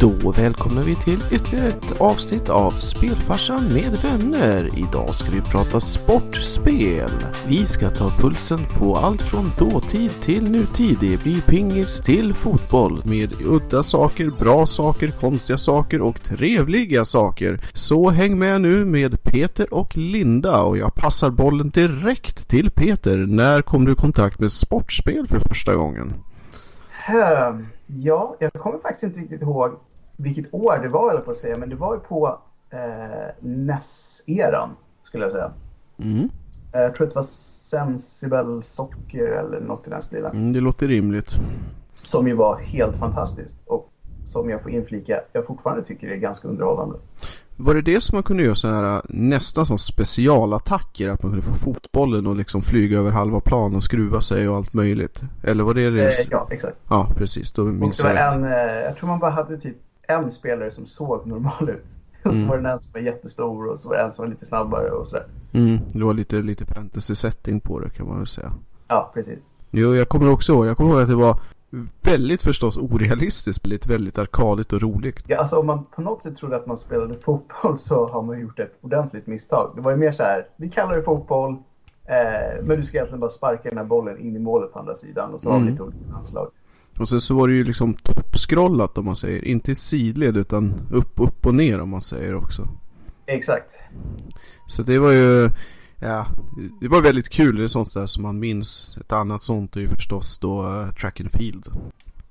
Då välkomnar vi till ytterligare ett avsnitt av Spelfarsan med vänner. Idag ska vi prata sportspel. Vi ska ta pulsen på allt från dåtid till nutid. Det blir pingis till fotboll med udda saker, bra saker, konstiga saker och trevliga saker. Så häng med nu med Peter och Linda och jag passar bollen direkt till Peter. När kom du i kontakt med sportspel för första gången? Ja, jag kommer faktiskt inte riktigt ihåg vilket år det var, eller på att säga, men det var ju på eh, NES-eran, skulle jag säga. Mm. Eh, Jag tror att det var Sensible Socker eller något i den stilen. Mm, det låter rimligt. Som ju var helt fantastiskt och som jag får inflika, jag fortfarande tycker är ganska underhållande. Var det det som man kunde göra så här nästan som specialattacker? Att man kunde få fotbollen och liksom flyga över halva plan och skruva sig och allt möjligt? Eller var det det? Eh, ja, exakt. Ja, precis. Då Och minns det var jag rätt. en, eh, jag tror man bara hade typ en spelare som såg normal ut. Och så Mm. var det en som var jättestor och så var det en som var lite snabbare och sådär. Mm, det var lite, lite fantasy setting på det kan man väl säga. Ja, precis. Jo, jag kommer också ihåg. Jag kommer ihåg att det var väldigt förstås orealistiskt, lite väldigt arkadigt och roligt. Ja, alltså om man på något sätt trodde att man spelade fotboll så har man gjort ett ordentligt misstag. Det var ju mer så här, vi kallar det fotboll, eh, men du ska egentligen bara sparka den här bollen in i målet på andra sidan och så har vi Mm. lite olika anslag. Och sen så var det ju liksom toppscrollat om man säger. Inte i sidled utan upp, upp och ner om man säger också. Exakt. Så det var ju, ja, det var väldigt kul. Det är sånt där som man minns. Ett annat sånt är ju förstås då eh, track and field.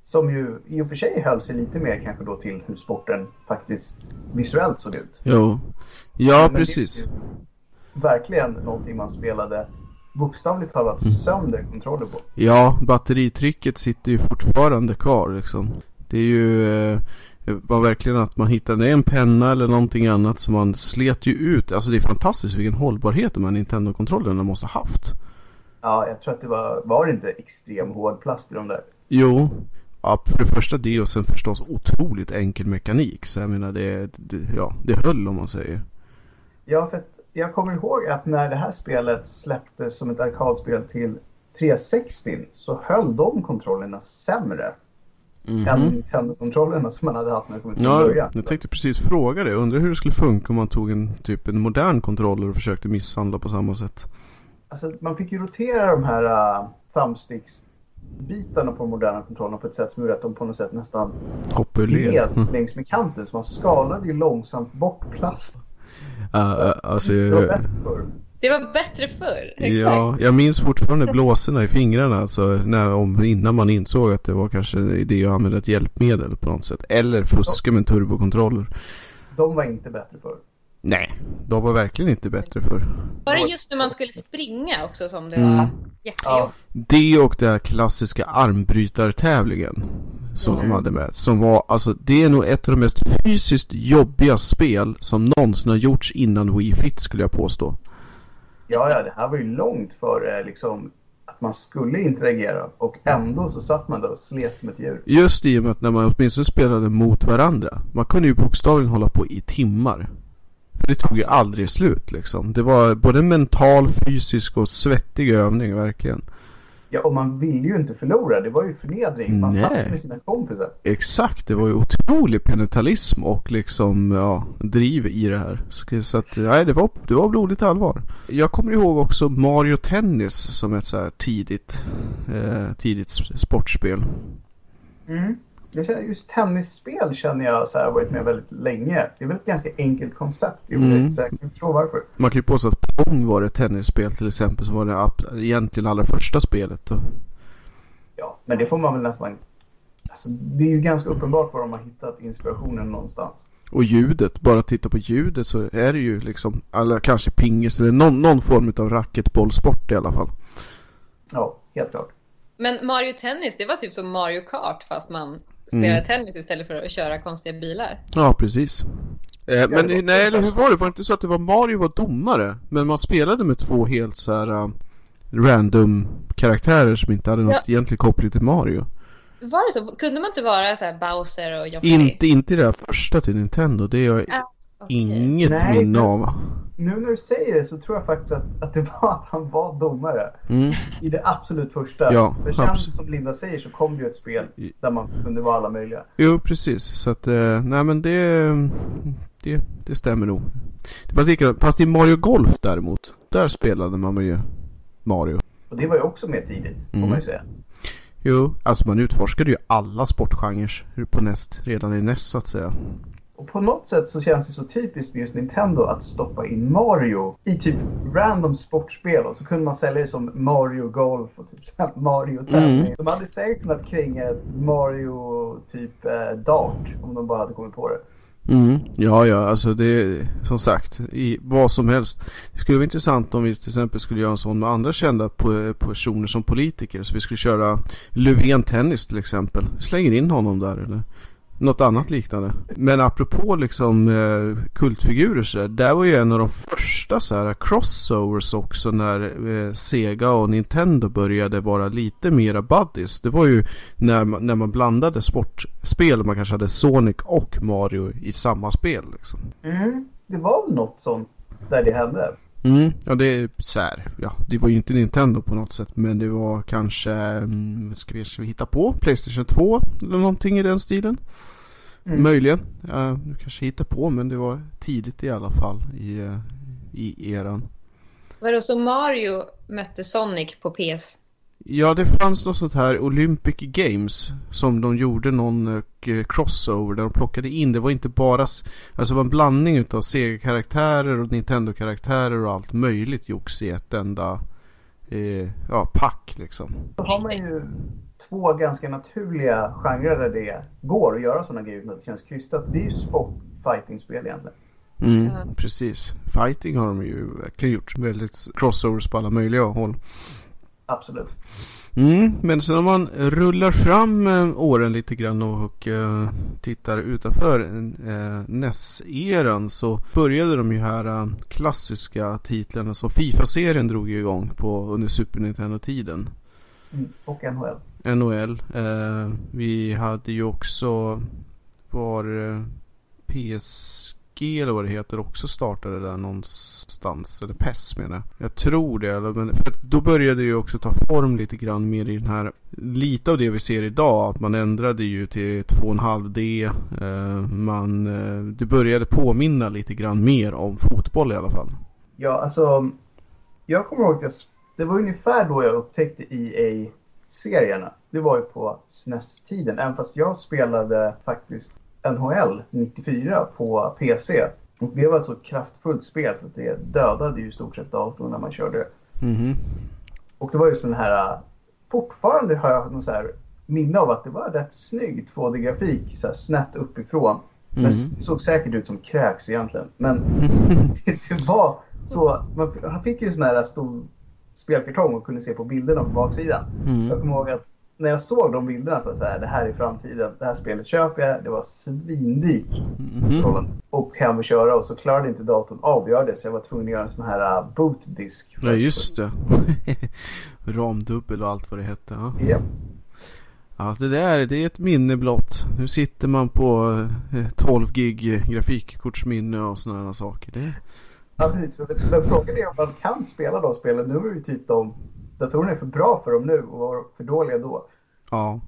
Som ju i och för sig höll sig lite mer kanske då till hur sporten faktiskt visuellt såg ut. Jo. Ja, Men precis. Verkligen någonting man spelade bokstavligt talat Mm. sönder kontroller på. Ja, batteritricket sitter ju fortfarande kvar liksom. Det är ju eh, var verkligen att man hittade en penna eller någonting annat som man slet ju ut. Alltså det är fantastiskt vilken hållbarhet de här Nintendo-kontrollerna måste ha haft. Ja, jag tror att det var, var det inte extrem hård plast i de där? Jo, ja, för det första det och sen förstås otroligt enkel mekanik. Så jag menar det, det, ja, det höll om man säger. Ja, för att jag kommer ihåg att när det här spelet släpptes som ett arkadspel till 360 så höll de kontrollerna sämre än Mhm. Nintendo-kontrollerna som man hade haft när det kom från Ja, början. jag tänkte precis fråga det. Undrar hur det skulle funka om man tog en typ en modern kontroller och försökte misshandla på samma sätt. Alltså, man fick ju rotera de här uh, thumbsticks-bitarna på de moderna kontrollerna på ett sätt som gjorde att de på något sätt nästan Hoppar ur led. gleds längs med kanten. Så man skalade ju långsamt bort plast. Ja, alltså, Det var bättre förr. Det var bättre förr. Exakt. ja, jag minns fortfarande blåsorna i fingrarna. Alltså, när, om, innan man insåg att det var kanske idé att använda ett hjälpmedel på något sätt. Eller fuska med turbokontroller. De var inte bättre förr. Nej, de var verkligen inte bättre för. Var det just när man skulle springa också som det Mm. var jättejobbigt? Det och den här klassiska armbrytartävlingen som de hade med. Som var, alltså det är nog ett av de mest fysiskt jobbiga spel som någonsin har gjorts innan Wii Fit skulle jag påstå. Ja, ja, det här var ju långt före liksom, att man skulle interagera och ändå så satt man där och slet som ett djur. Just i och med att när man åtminstone spelade mot varandra. Man kunde ju bokstavligen hålla på i timmar. För det tog ju aldrig slut liksom. Det var både mental, fysisk och svettig övning verkligen. Ja, och man ville ju inte förlora. Det var ju förnedring. Man Nej. satt med sina kompisar. Exakt, det var ju otrolig penetalism och liksom, ja, driv i det här. Så- att, nej, det var, det var blodigt allvar. Jag kommer ihåg också Mario Tennis som ett så här tidigt, eh, tidigt sportspel. Mm. Jag känner, just tennisspel känner jag så här, har varit med väldigt länge. Det är väl ett ganska enkelt koncept. Jag Mm. säker. Jag förstår varför. Man kan ju påstå att Pong var ett tennisspel till exempel som var det egentligen allra första spelet. Då. Ja, men det får man väl nästan... Alltså, det är ju ganska uppenbart var de har hittat inspirationen någonstans. Och ljudet, bara titta på ljudet så är det ju liksom, eller kanske pingis eller någon, någon form av racketbollsport i alla fall. Ja, helt klart. Men Mario Tennis, det var typ som Mario Kart fast man spelade Mm. tennis istället för att köra konstiga bilar. Ja, precis. Eh, men nej, eller hur var det? Var det inte så att det var Mario var domare? Men man spelade med två helt så här uh, random karaktärer som inte hade något Ja. egentlig koppling till Mario. Var det så? Kunde man inte vara så här Bowser och Yoshi? Inte, inte i det här första till Nintendo. Det är jag Ah, okej. inget minne av. nu när du säger det så tror jag faktiskt att, att det var att han var domare. Mm. I det absolut första. Ja, För sen absolut. som Linda säger så kom det ju ett spel där man kunde vara alla möjliga. Jo, precis. Så att, eh, nej men det, det, det stämmer nog. Det var likadant, fast i Mario Golf däremot, där spelade man ju Mario. Och det var ju också mer tidigt, får Mm. man ju säga. Jo, alltså man utforskade ju alla sportgenrer på NES, redan i NES så att säga. Och på något sätt så känns det så typiskt med just Nintendo att stoppa in Mario i typ random sportspel och så kunde man sälja det som Mario Golf och typ Mario tävling. Mm. De hade säkert kunnat kränga ett Mario typ eh, Dart om de bara hade kommit på det. Mm. Ja, ja, alltså det som sagt, i vad som helst. Det skulle vara intressant om vi till exempel skulle göra en sån med andra kända personer som politiker. Så vi skulle köra Löfven Tennis till exempel. Slänger in honom där eller något annat liknande. Men apropå liksom eh, kultfigurer så där, där var ju en av de första så här crossovers också när eh, Sega och Nintendo började vara lite mera buddies. Det var ju när man, när man blandade sportspel, man kanske hade Sonic och Mario i samma spel liksom. Mm. Det var väl något sånt där det hände. Mm, ja det är så här, ja det var ju inte Nintendo på något sätt men det var kanske, mm, ska, vi, ska vi hitta på? Playstation 2 eller någonting i den stilen? Mm. Möjligen, uh, du kanske hittar på men det var tidigt i alla fall i, eh, i eran. Var det så Mario mötte Sonic på PS? Ja, det fanns något sånt här Olympic Games som de gjorde någon eh, crossover där de plockade in. Det var inte bara, alltså det var en blandning utav Sega-karaktärer och Nintendo-karaktärer och allt möjligt jox i ett enda eh, ja, pack liksom. Då har man ju två ganska naturliga genrer där det går att göra sådana grejer utan att det känns krystat. Det är ju sport, fighting-spel egentligen. Mm. Precis. Fighting har de ju verkligen gjort. Väldigt crossovers på alla möjliga håll. Absolut. Mm, men sen om man rullar fram eh, åren lite grann och eh, tittar utanför eh, NES-eran så började de ju här klassiska titlarna som Fifa-serien drog ju igång på under Super Nintendo-tiden. Mm. Och NHL. NHL. Vi hade ju också var eh, PSG eller vad det heter också startade där någonstans. Eller PES menar jag. Jag tror det. Eller, men, för att då började det ju också ta form lite grann mer i den här. Lite av det vi ser idag. Att man ändrade ju till 2,5D. Eh, man, eh, det började påminna lite grann mer om fotboll i alla fall. Ja, alltså. Jag kommer ihåg att jag, det var ungefär då jag upptäckte EA-serierna. Det var ju på SNES-tiden. Även fast jag spelade faktiskt NHL 94 på PC. Och det var ett så kraftfullt spel så att det dödade ju i stort sett datorn när man körde det. Mhm. Och det var just den här, fortfarande har jag någon så här minne av att det var rätt snygg 2D-grafik så här snett uppifrån. Men Mhm. det såg säkert ut som kräks egentligen. Men det, det var så, man, han fick ju sån här stor spelkartong och kunde se på bilderna på baksidan. Mm. Jag kommer ihåg att när jag såg de bilderna jag så här, det här är framtiden, det här spelet köper jag, det var svindyrt. Mhm. Och hem och köra och så klarade inte datorn av att göra det så jag var tvungen att göra en sån här äh, bootdisk. Ja just det. Ramdubbel och allt vad det hette. Ja. Ja. Ja, det där det är ett minne blott. Nu sitter man på eh, 12 gig grafikkortsminne och sådana saker. Det... Ja, precis. Men frågan är om man kan spela de spelen. Nu är ju typ de datorerna är för bra för dem nu och var för dåliga då. Ja.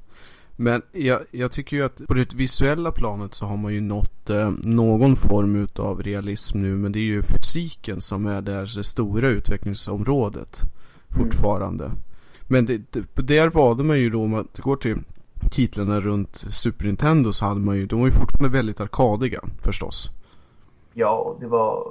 Men jag, jag tycker ju att på det visuella planet så har man ju nått eh, någon form utav realism nu. Men det är ju fysiken som är där det stora utvecklingsområdet fortfarande. Men det, det, där valde man ju då, om man går till titlarna runt Super Nintendo så hade man ju, de var ju fortfarande väldigt arkadiga förstås. Ja, det var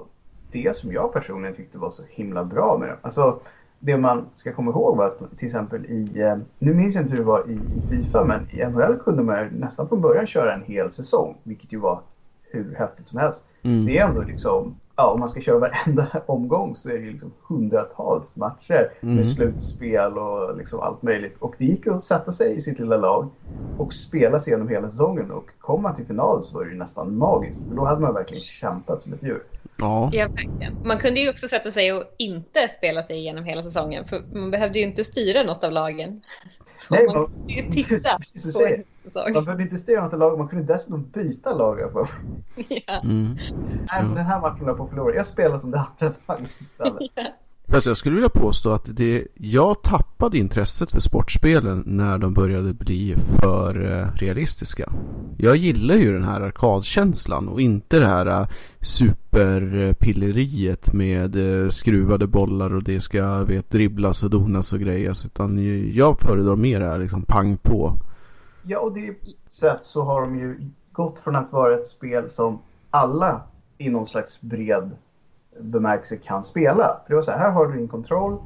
det som jag personligen tyckte var så himla bra med det. Alltså, det man ska komma ihåg var att till exempel i, eh, nu minns jag inte hur det var i, i Fifa, men i NHL kunde man nästan från början köra en hel säsong, vilket ju var hur häftigt som helst. Mm. Det är ändå liksom, ja, om man ska köra varenda omgång så är det ju liksom hundratals matcher Mm. med slutspel och liksom allt möjligt. Och det gick att sätta sig i sitt lilla lag och spela sig igenom hela säsongen. Och kom man till final så var det ju nästan magiskt. För då hade man verkligen kämpat som ett djur. Ja. Ja, verkligen. Man kunde ju också sätta sig och inte spela sig igenom hela säsongen. För man behövde ju inte styra något av lagen. Så Nej, man man- kunde ju titta Precis på säger. en säsong. Man behövde inte styra något lag, man kunde dessutom byta lag. Ja. Mm. Den här matchen var på att förlora. Jag spelar som det andra laget istället. Fast jag skulle vilja påstå att det, jag tappade intresset för sportspelen när de började bli för eh, realistiska. Jag gillar ju den här arkadkänslan och inte det här eh, superpilleriet med eh, skruvade bollar och det ska vet, dribblas och donas och grejas. Utan jag föredrar mer det här liksom pang på. Ja, och det sätt så har de ju gått från att vara ett spel som alla i någon slags bred bemärkelse kan spela. För det var så här, här har du din kontroll,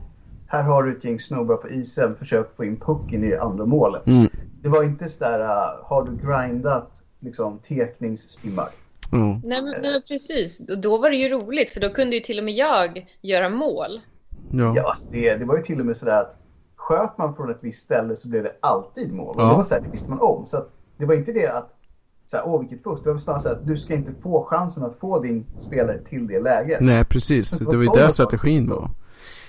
här har du ett gäng snubbar på isen, försök få in pucken i det andra målet. Mm. Det var inte så där, uh, har du grindat liksom tekningsspimmar? Ja. Nej, men, nej, precis. Då, då var det ju roligt för då kunde ju till och med jag göra mål. Ja. Ja, alltså det, det var ju till och med sådär att sköt man från ett visst ställe så blev det alltid mål. Och Ja. det, var så här, det visste man om. Så att det var inte det att så här, åh vilket fusk. Det var snarare så att du ska inte få chansen att få din spelare till det läget. Nej precis, Det var ju där strategin var.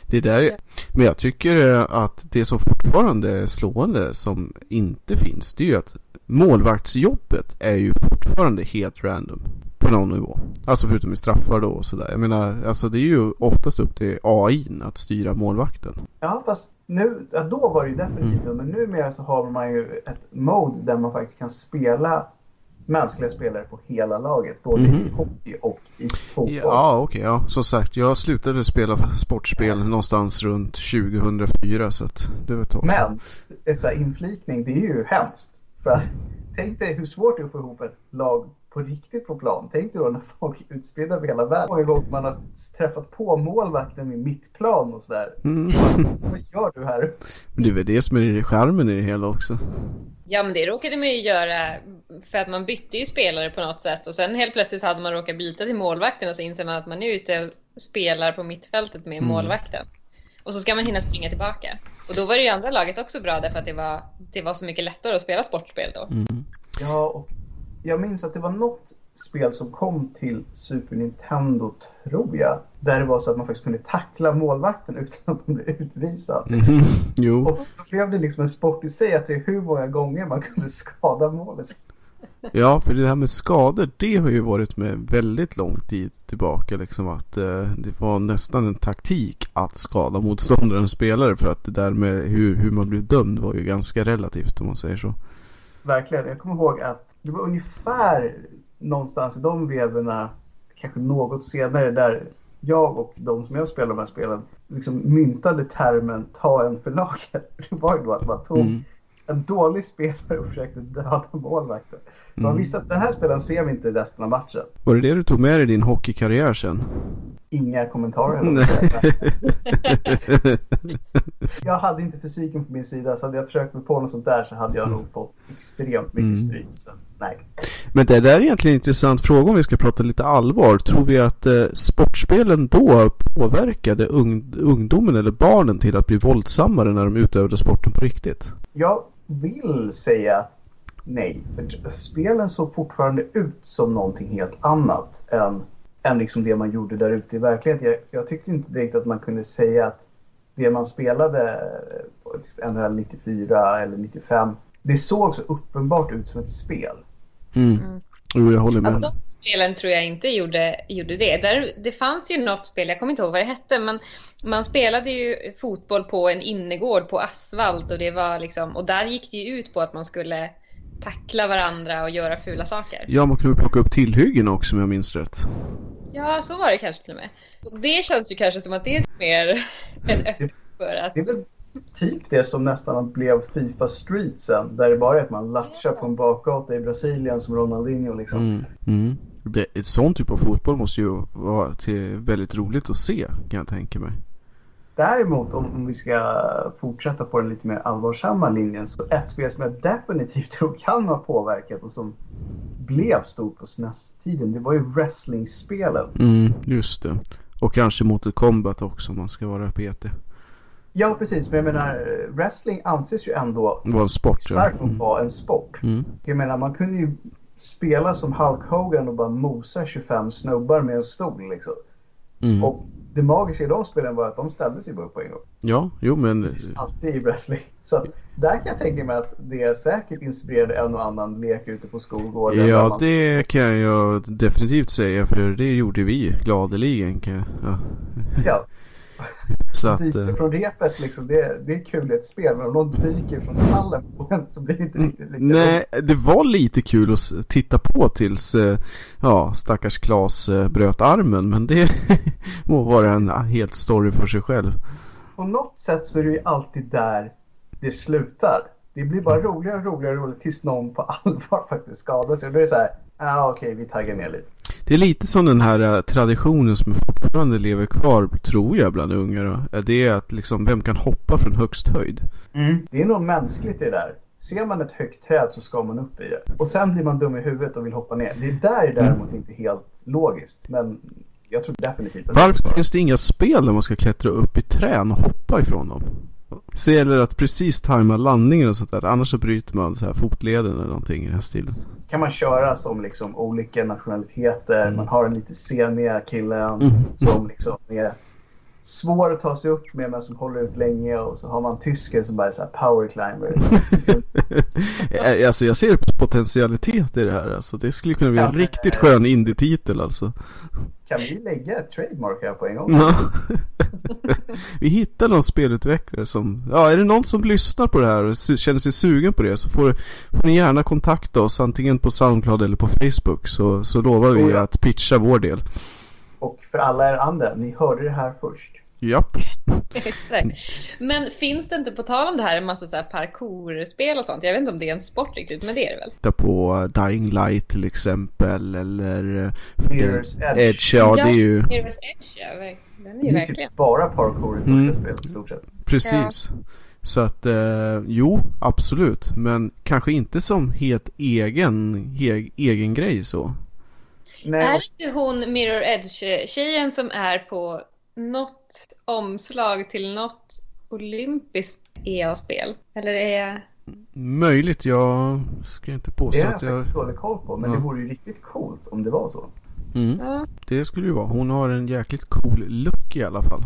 Det är där, men jag tycker eh, att det som fortfarande är slående som inte finns det är ju att målvaktsjobbet är ju fortfarande helt random på någon nivå. Alltså förutom i straffar då och sådär. Jag menar, alltså det är ju oftast upp till AI att styra målvakten. Ja, fast nu, ja, då var det ju definitivt Mm. Men numera så har man ju ett mode där man faktiskt kan spela mänskliga spelare på hela laget. Både Mhm. i hockey och i fotboll. Ja, okej, ja. Som sagt, jag slutade spela sportspel någonstans runt 2004 så att det var ett tag. Men en sån här inflikning, det är ju hemskt. För att, tänk dig hur svårt det är att få ihop ett lag på riktigt på plan. Tänk dig då när folk är utspridda över hela världen. Många gånger man har träffat på målvakten vid mittplan och sådär. Mm. Vad gör du här? Men det är väl det som är skärmen i det hela också. Ja, men det råkade man ju göra för att man bytte ju spelare på något sätt och sen helt plötsligt hade man råkat byta till målvakten och så inser man att man är ute och spelar på mittfältet med Mm. målvakten. Och så ska man hinna springa tillbaka. Och då var det ju andra laget också bra därför att det var, det var så mycket lättare att spela sportspel då. Mm. Ja, och jag minns att det var något spel som kom till Super Nintendo, tror jag. Där det var så att man faktiskt kunde tackla målvakten utan att man blev utvisad. Mhm. Jo. Och då blev det liksom en sport i sig att se hur många gånger man kunde skada målet. Ja, för det här med skador, det har ju varit med väldigt lång tid tillbaka. Liksom att eh, det var nästan en taktik att skada motståndarens spelare. För att det där med hur, hur man blev dömd var ju ganska relativt om man säger så. Verkligen. Jag kommer ihåg att det var ungefär någonstans i de vevorna, kanske något senare, där jag och de som jag spelar de här spelen liksom myntade termen ta en för laget. Det var ju då att man tog Mm. en dålig spelare och försökte döda målvakten. För Man Mm. visste att den här spelaren ser vi inte resten av matchen. Var det det du tog med dig i din hockeykarriär sen? Inga kommentarer. Jag hade inte fysiken på min sida så hade jag försökt mig på något sånt där så hade jag nog fått extremt mycket Mm. stryk. Så, nej. Men det där är egentligen en intressant fråga om vi ska prata lite allvar. Tror vi att eh, sportspelen då påverkade ung, ungdomen eller barnen till att bli våldsammare när de utövade sporten på riktigt? Jag vill säga nej. För spelen såg fortfarande ut som någonting helt annat än, än liksom det man gjorde där ute i verkligheten. Jag, jag tyckte inte direkt att man kunde säga att det man spelade på typ NHL 94 eller 95 det såg så uppenbart ut som ett spel. Mm. Mm. Jo, jag håller Alltså, med. de spelen tror jag inte gjorde, gjorde det. Där, det fanns ju något spel, jag kommer inte ihåg vad det hette, men man spelade ju fotboll på en innergård på asfalt och det var liksom, och där gick det ju ut på att man skulle tackla varandra och göra fula saker. Ja, man kunde plocka upp tillhyggen också om jag minns rätt. Ja, så var det kanske till och med. Det känns ju kanske som att det är mer en öppen för att... Det är väl typ det som nästan blev Fifa Street sen. Där det bara är att man latchar på en bakgata i Brasilien som Ronaldinho liksom. Mm. Mm. Det, ett sån typ av fotboll måste ju vara till väldigt roligt att se kan jag tänka mig. Däremot om, vi ska fortsätta på den lite mer allvarsamma linjen så ett spel som jag definitivt tror kan ha påverkat och som blev stort på SNES-tiden det var ju wrestlingspelen. Mm, just det. Och kanske Mortal Kombat också om man ska vara PT. Ja precis, men jag menar wrestling anses ju ändå Det var en sport. Ja. starkt Mm. vara en sport. Mm. Jag menar man kunde ju spela som Hulk Hogan och bara mosa 25 snubbar med en stol liksom. Mm. Och det magiska i de spelen var att de ställde sig bara upp på en gång. Ja, jo men... Alltid i wrestling. Så att där kan jag tänka mig att det säkert inspirerade en och annan lek ute på skolgården. Ja, man- det kan jag definitivt säga för det gjorde vi gladeligen. Kan jag, ja. Ja, Så att... dyker eh, från repet liksom. Det, det är kul i ett spel. Men om någon dyker från hallen på en så blir det inte riktigt lika Nej, det var lite kul att titta på tills, eh, ja, stackars Klas eh, bröt armen. Men det må vara en helt story för sig själv. på något sätt så är det ju alltid där det slutar. Det blir bara roligare och roligare och roligare tills någon på allvar faktiskt skadar sig. Då är det så här, ah, okej vi taggar ner lite. Det är lite som den här eh, traditionen som fortfarande lever kvar, tror jag, bland unga. Det är att liksom, vem kan hoppa från högst höjd? Det är nog mänskligt det där. Ser man ett högt träd så ska man upp i det. Och sen blir man dum i huvudet och vill hoppa ner. Det där är däremot inte helt logiskt. Men jag tror definitivt att Varför finns det inga spel där man ska klättra upp i trän och hoppa ifrån dem? Så gäller det att precis tajma landningen och sånt där. Annars så bryter man så här fotleden eller någonting i den här stilen. kan man köra som liksom olika nationaliteter. Man har den lite seniga killen Mm. som liksom är svår att ta sig upp med men som håller ut länge. Och så har man tysken som bara är så här power climber. Eh, Alltså jag ser potentialitet i det här. Alltså det skulle kunna bli en Ja, riktigt skön indie-titel alltså. Kan vi lägga ett trademark här på en gång? Ja. Vi hittar någon spelutvecklare som, ja är det någon som lyssnar på det här och känner sig sugen på det så får, får ni gärna kontakta oss antingen på Soundcloud eller på Facebook så, så lovar vi Oh ja. att pitcha vår del. Och för alla er andra, ni hörde det här först. Japp. Men finns det inte, på tal om det här, en massa så här parkourspel och sånt? Jag vet inte om det är en sport riktigt, men det är det väl? Titta på Dying Light till exempel eller eh, Mirror's Edge. Edge. Ja, det är ju Heroes Edge, ja. Den är Det ju är verkligen. typ bara parkour i första Mm. spelet i stort sett. precis. Så att eh, jo, absolut. Men kanske inte som helt egen, he, egen grej så. Nej, Är inte hon Mirror Edge-tjejen som är på något omslag till något olympiskt EA-spel? Eller är jag... Möjligt, jag ska inte det påstå har jag att jag... faktiskt dålig koll på. Men Ja. det vore ju riktigt coolt om det var så. Mm, Ja, det skulle ju vara. Hon har en jäkligt cool look i alla fall.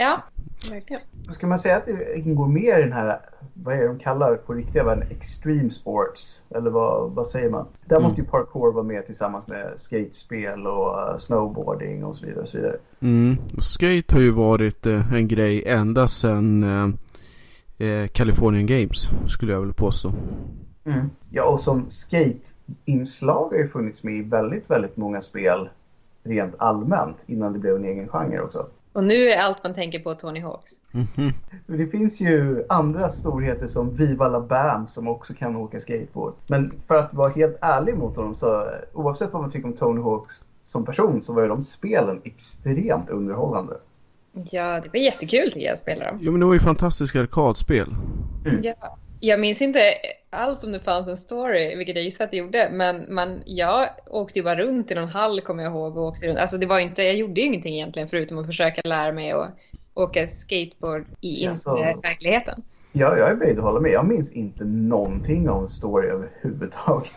Ja verkligen. Ska man säga att det ingår mer i den här, vad är det de kallar på riktiga världen, extreme sports? Eller vad, vad säger man? Där Mm. måste ju parkour vara med tillsammans med skatespel och eh, snowboarding och så vidare. Och så vidare. Mm. Skate har ju varit eh, en grej ända sedan eh, eh, Californian Games, skulle jag vilja påstå. Ja, och som skate-inslag har ju funnits med i väldigt, väldigt många spel rent allmänt innan det blev en egen genre också. Och nu är allt man tänker på Tony Hawks. Mhm. Men Det finns ju andra storheter som Viva La Bam som också kan åka skateboard. Men för att vara helt ärlig mot honom så oavsett vad man tycker om Tony Hawks som person så var ju de spelen extremt underhållande. Ja, det var jättekul tycker jag att spela dem. Jo men det var ju fantastiska arkadspel. Ja. Jag minns inte alls om det fanns en story, vilket jag gissar att det gjorde, men man, jag åkte ju bara runt i någon hall kommer jag ihåg och åkte runt. Alltså det var inte, jag gjorde ju ingenting egentligen förutom att försöka lära mig att åka skateboard i Alltså- verkligheten. Ja, jag är böjd att hålla med. Jag minns inte någonting om story överhuvudtaget.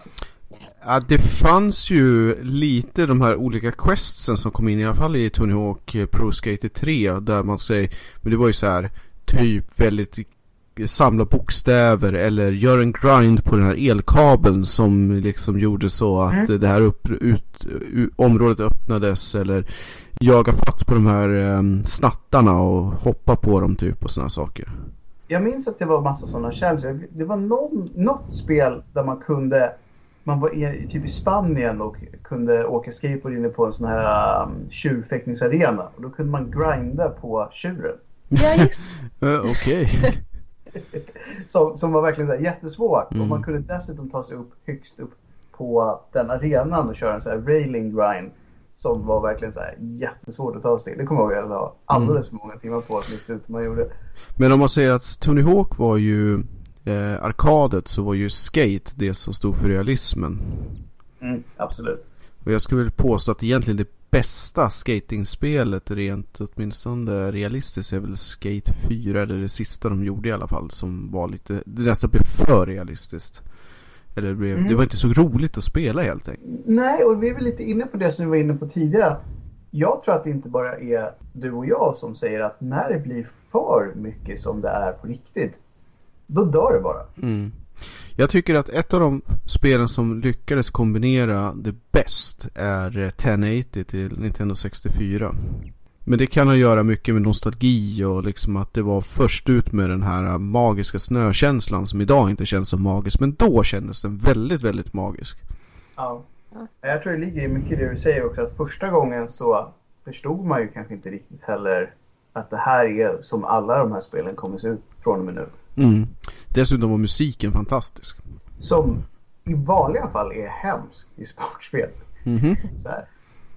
Ja, det fanns ju lite de här olika questsen som kom in i alla fall i Tony Hawk Pro Skater 3 där man säger, men det var ju så här typ väldigt samla bokstäver eller gör en grind på den här elkabeln som liksom gjorde så att Mm. det här upp, ut, u, området öppnades eller jaga fatt på de här um, snattarna och hoppa på dem typ och sådana saker. Jag minns att det var massa sådana challenges. Det var någon, något spel där man kunde man var i, typ i Spanien och kunde åka skateboard inne på en sån här um, tjurfäktningsarena. Och då kunde man grinda på tjuren. Ja, just Uh, Okej. Som, som var verkligen så här jättesvårt. Mm. Och man kunde dessutom ta sig upp högst upp på den arenan och köra en så här railing grind. Som var verkligen så här jättesvårt att ta sig till. Det kommer jag ihåg att jag la alldeles för många timmar på att lista ut hur man gjorde. Men om man säger att Tony Hawk var ju eh, arkadet så var ju skate det som stod för realismen. Mm, absolut. Och jag skulle vilja påstå att egentligen det bästa skatingspelet rent åtminstone realistiskt är väl Skate 4 eller det sista de gjorde i alla fall som var lite, det nästan blev för realistiskt. Eller det, blev, Mm. det var inte så roligt att spela helt enkelt. Nej, och vi är väl lite inne på det som vi var inne på tidigare. Att jag tror att det inte bara är du och jag som säger att när det blir för mycket som det är på riktigt, då dör det bara. Mm. Jag tycker att ett av de spelen som lyckades kombinera det bäst är eh, 1080 till Nintendo 64. Men det kan ha att göra mycket med nostalgi och liksom att det var först ut med den här magiska snökänslan som idag inte känns så magisk. Men då kändes den väldigt, väldigt magisk. Ja. Jag tror det ligger mycket i det du säger också. Att första gången så förstod man ju kanske inte riktigt heller att det här är som alla de här spelen kommer se ut från och med nu. Mm. Dessutom var musiken fantastisk. Som i vanliga fall är hemsk i sportspel. Så här.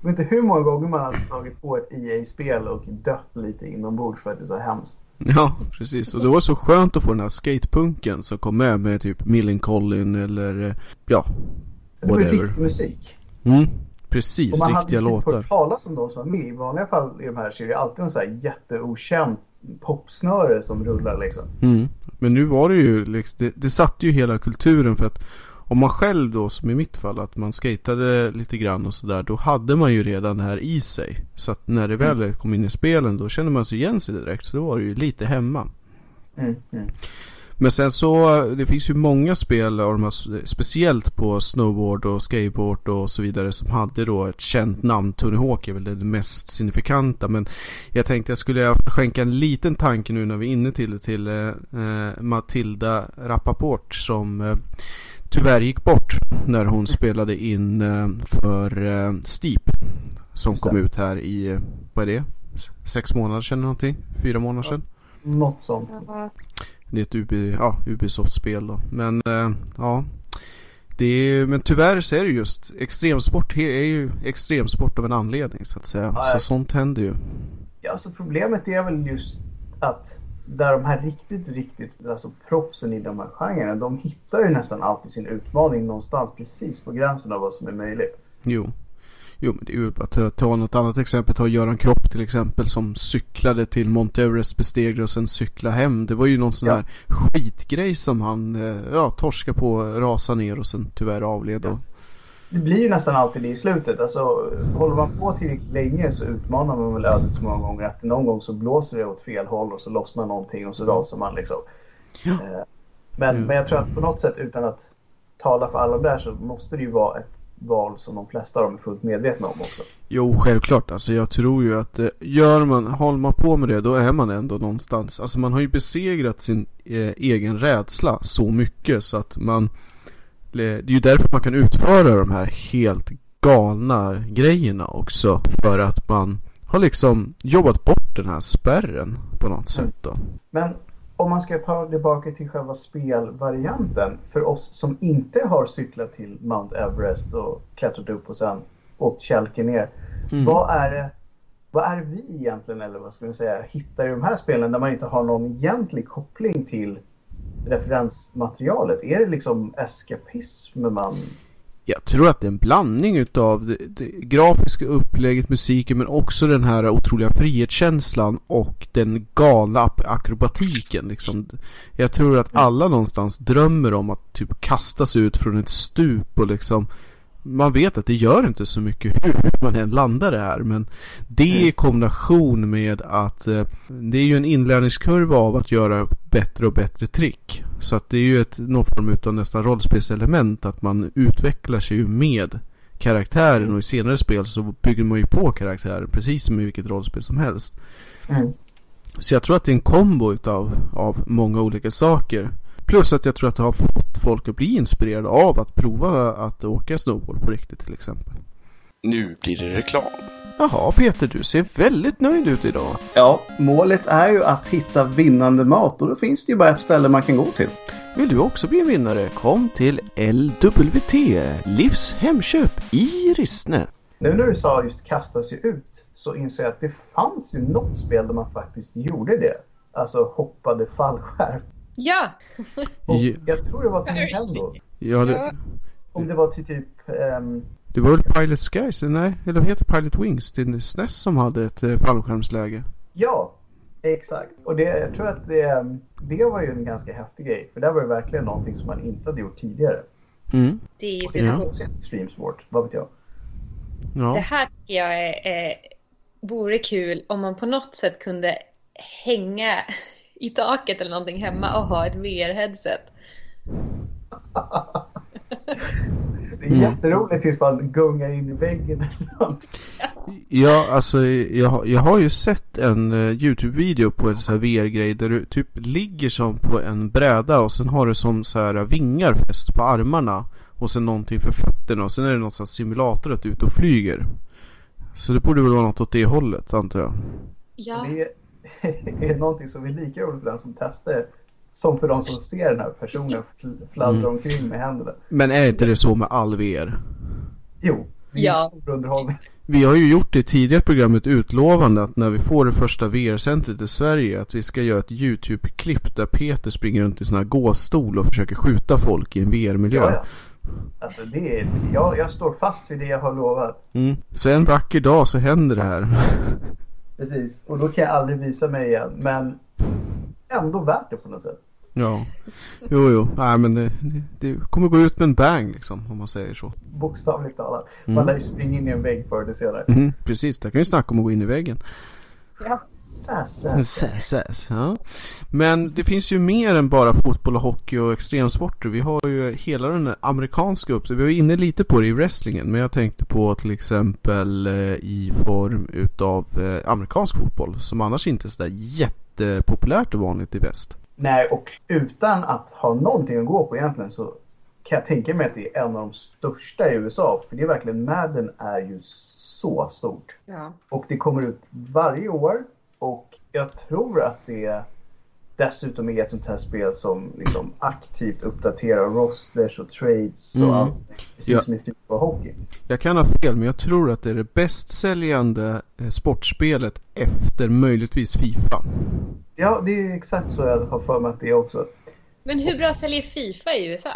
Jag vet inte hur många gånger man har slagit på ett EA-spel och dött lite inombords för att det är så hemskt. Ja, precis. Och det var så skönt att få den här skatepunken som kom med med typ Millencolin eller ja, Det var ju Whatever. riktig musik. mm, Och precis, man riktiga hade inte låtar. hört talas om de som var med. I vanliga fall i de här så är det alltid en så här jätteokänd popsnöre som rullar liksom. Mm. Men nu var det ju liksom, det, det satte ju hela kulturen för att om man själv då, som i mitt fall, att man skatade lite grann och sådär, då hade man ju redan det här i sig. Så att när det väl kom in i spelen, då kände man sig igen sig direkt, så då var det ju lite hemma. Mm, mm. Men sen så, det finns ju många spel av de här, speciellt på snowboard och skateboard och så vidare som hade då ett känt namn. Tony Hawk är väl det mest signifikanta men jag tänkte jag skulle skänka en liten tanke nu när vi är inne till det till eh, eh, Matilda Rappaport som eh, tyvärr gick bort när hon spelade in eh, för eh, Steep som kom ut här i, vad är det? Sex månader sedan någonting? Fyra månader sedan? Något sånt. Det är ett UB, ja, Ubisoft-spel då. Men eh, ja. Det är, men tyvärr så är det just extremsport är ju extremsport av en anledning så att säga. Ja, så sånt händer ju. Ja, alltså problemet är väl just att där de här riktigt, riktigt, alltså proffsen i de här genrerna, de hittar ju nästan alltid sin utmaning någonstans precis på gränsen av vad som är möjligt. Jo. Jo men det är ju bara att ta, något annat exempel. Ta Göran Kropp till exempel som cyklade till Mount Everest, besteg det och sen cykla hem. Det var ju någon sån Ja. här skitgrej som han eh, ja, torska på, rasa ner och sen tyvärr avled. Och, Det blir ju nästan alltid det i slutet. Alltså, håller man på tillräckligt länge så utmanar man väl ödet så många gånger att någon gång så blåser det åt fel håll och så lossnar någonting och så rasar man liksom. Ja. Eh, Men, men jag tror att på något sätt utan att tala för alla där så måste det ju vara ett val som de flesta av dem är fullt medvetna om också. Jo, självklart. Alltså jag tror ju att eh, gör man, håller man på med det, då är man ändå någonstans. Alltså man har ju besegrat sin eh, egen rädsla så mycket så att man Det är ju därför man kan utföra de här helt galna grejerna också. För att man har liksom jobbat bort den här spärren på något sätt då. Men om man ska ta tillbaka till själva spelvarianten. För oss som inte har cyklat till Mount Everest och klättrat upp och sen åkt kälke ner. Mm. Vad är det vad är vi egentligen, eller vad ska vi säga, hittar i de här spelen där man inte har någon egentlig koppling till referensmaterialet? Är det liksom eskapism man... Jag tror att det är en blandning utav det, det grafiska upplägget, musiken men också den här otroliga frihetskänslan och den galna akrobatiken liksom. Jag tror att alla någonstans drömmer om att typ sig ut från ett stup och liksom man vet att det gör inte så mycket hur man än landar det här men det i kombination med att eh, det är ju en inlärningskurva av att göra bättre och bättre trick. Så att det är ju ett, någon form utav nästan rollspelselement att man utvecklar sig ju med karaktären och i senare spel så bygger man ju på karaktären precis som i vilket rollspel som helst. Mm. Så jag tror att det är en kombo utav av många olika saker. Plus att jag tror att det har fått folk att bli inspirerade av att prova att åka snowboard på riktigt till exempel. Nu blir det reklam. Jaha Peter, du ser väldigt nöjd ut idag. Ja, målet är ju att hitta vinnande mat och då finns det ju bara ett ställe man kan gå till. Vill du också bli en vinnare? Kom till LWT, Livs Hemköp i Rissne. Nu när du sa just kasta sig ut så inser jag att det fanns ju något spel där man faktiskt gjorde det. Alltså hoppade fallskärm. Ja, Och Ja. jag tror det var till Nintendo. Ja, det. Om det var till typ... ehm, det var väl Pilot Skies, nej? Eller heter Pilot Wings? Det är SNES som hade ett eh, fallskärmsläge. ja, exakt. Och det, jag tror att det, det var ju en ganska häftig grej. För där var det verkligen någonting som man inte hade gjort tidigare. Mm. Det är ju så det Ja. streamsport, vad vet jag. Det Ja. här tycker jag är, är, vore kul om man på något sätt kunde hänga i taket eller någonting hemma och ha ett VR-headset. Det är Mm. jätteroligt tills man gungar in i väggen eller något. Ja, alltså jag, har- jag har ju sett en eh, YouTube-video på en sån här VR-grej där du typ ligger som på en bräda och sen har du som så här vingar fäst på armarna och sen någonting för fötterna och sen är det någon sån här simulator att du är ute och flyger. Så det borde väl vara något åt det hållet antar jag. Ja, Det är, är någonting som är lika roligt för den som testar det som för de som ser den här personen fl- fladdra Mm. omkring med händerna. Men är inte det så med all VR? Jo, Ja. Vi har ju gjort det tidigare programmet utlovande att när vi får det första VR-centret i Sverige att vi ska göra ett YouTube-klipp där Peter springer runt i sån här gåstol och försöker skjuta folk i en VR-miljö. Ja, ja. Alltså det är, jag, jag står fast vid det jag har lovat. Mm. Så en vacker dag så händer det här. Precis, och då kan jag aldrig visa mig igen. Men ändå värt det på något sätt. Ja. Jo, jo. Nej, men det, det, det kommer gå ut med en bang liksom, om man säger så. Bokstavligt talat. Man Mm. lär ju springa in i en vägg förr eller senare. Mm, precis, där kan vi snacka om att gå in i väggen. ja. Säs, säs. Säs, säs, ja. Men det finns ju mer än bara fotboll och hockey och extremsporter. Vi har ju hela den amerikanska uppsättningen. Vi var inne lite på det i wrestlingen. Men jag tänkte på till exempel eh, i form utav eh, amerikansk fotboll. Som annars inte är sådär jättepopulärt och vanligt i väst. Nej, och utan att ha någonting att gå på egentligen så kan jag tänka mig att det är en av de största i USA. För det är verkligen, Madden är ju så stort. ja. Och det kommer ut varje år. Jag tror att det dessutom är ett sånt här spel som liksom aktivt uppdaterar rosters och trades och Mm. allt. Precis Ja. som i Fifa och hockey. Jag kan ha fel, men jag tror att det är det bäst säljande eh, sportspelet efter möjligtvis Fifa. Ja, det är exakt så jag har för mig att det är också. Men hur bra säljer Fifa i USA?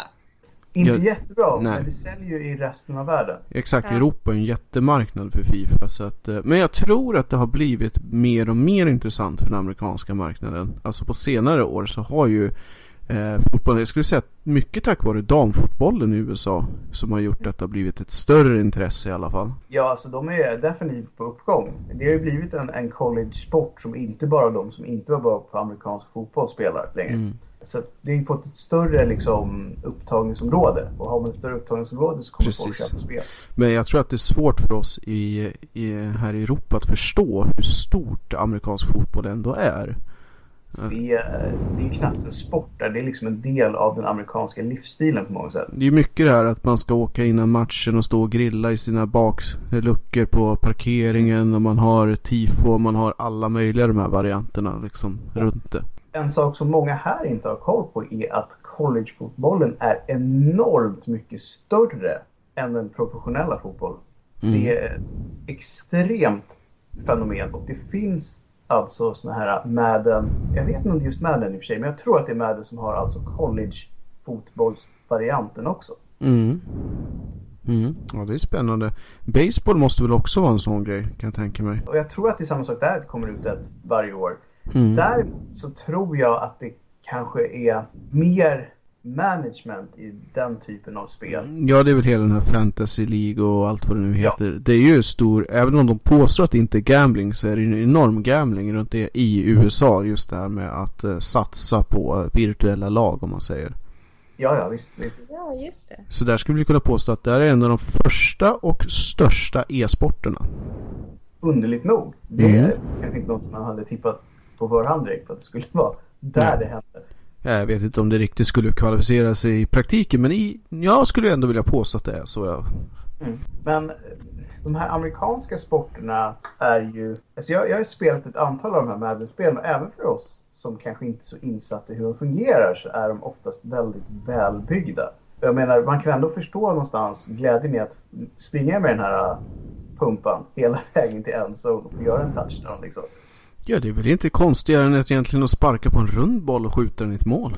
Inte Jag- jättebra, nej. men det säljer ju i resten av världen. Exakt, Ja. Europa är en jättemarknad för Fifa. Så att, eh, men jag tror att det har blivit mer och mer intressant för den amerikanska marknaden. Alltså på senare år så har ju eh, fotbollen, jag skulle säga att mycket tack vare damfotbollen i USA som har gjort att det har blivit ett större intresse i alla fall. Ja, alltså de är definitivt på uppgång. Det har ju blivit en, en college-sport som inte bara de som inte var bra på amerikansk fotboll spelar längre. Mm. Så det har ju fått ett större liksom, upptagningsområde. Och har man ett större upptagningsområde så kommer folk Precis. köpa spel. Men jag tror att det är svårt för oss i, i, här i Europa att förstå hur stort amerikansk fotboll ändå är. Så det, är, det är knappt en sport där. Det är liksom en del av den amerikanska livsstilen på många sätt. Det är mycket det här att man ska åka innan matchen och stå och grilla i sina bakluckor på parkeringen och man har tifo och man har alla möjliga de här varianterna liksom runt det. En sak som många här inte har koll på är att collegefotbollen är enormt mycket större än den professionella fotbollen. Mm. Det är ett extremt fenomen och det finns alltså såna här Madden, jag vet inte om det är just Madden i och för sig, men jag tror att det är Madden som har alltså college-fotbollsvarianten också. Mm. Mm. Ja, det är spännande. Baseball måste väl också vara en sån grej, kan jag tänka mig. Och jag tror att det är samma sak där, att det kommer ut ett varje år. Mm. Däremot så tror jag att det kanske är mer management i den typen av spel. Ja, det är väl hela den här Fantasy League och allt vad det nu Ja. heter. Det är ju stor, även om de påstår att det inte är gambling så är det ju en enorm gambling runt det i USA. Just det här med att eh, satsa på virtuella lag om man säger. Ja, ja, visst. visst. Ja, just det. Så där skulle vi kunna påstå att det här är en av de första och största e-sporterna. Underligt nog. Det Mm. är kanske inte något man hade tippat på förhand direkt för att det skulle vara där Nej. det hände. Jag vet inte om det riktigt skulle kvalificera sig i praktiken men i, jag skulle ändå vilja påstå att det är så. Ja. Mm. Men eh, de här amerikanska sporterna är ju... Alltså jag, jag har spelat ett antal av de här Madden-spelen och även för oss som kanske inte är så insatta i hur de fungerar så är de oftast väldigt välbyggda. Jag menar, man kan ändå förstå någonstans glädjen i att springa med den här pumpan hela vägen till en zone och göra en touchdown liksom. Ja, det är väl inte konstigare än att egentligen att sparka på en rund boll och skjuta den i ett mål.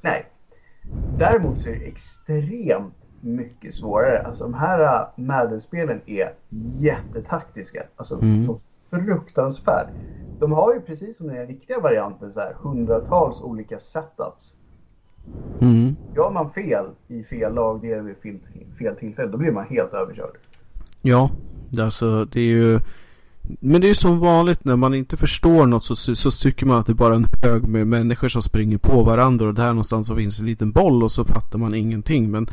Nej. Däremot så är det extremt mycket svårare. Alltså de här äh, Madden-spelen är jättetaktiska. Alltså Mm. något fruktansvärt. De har ju precis som den riktiga varianten så här hundratals olika setups. Mm. Gör man fel i fel lag, det är vid fel, fel tillfälle, då blir man helt överkörd. Ja, alltså det är ju men det är ju som vanligt när man inte förstår något så, så tycker man att det är bara en hög med människor som springer på varandra och där någonstans så finns en liten boll och så fattar man ingenting. Men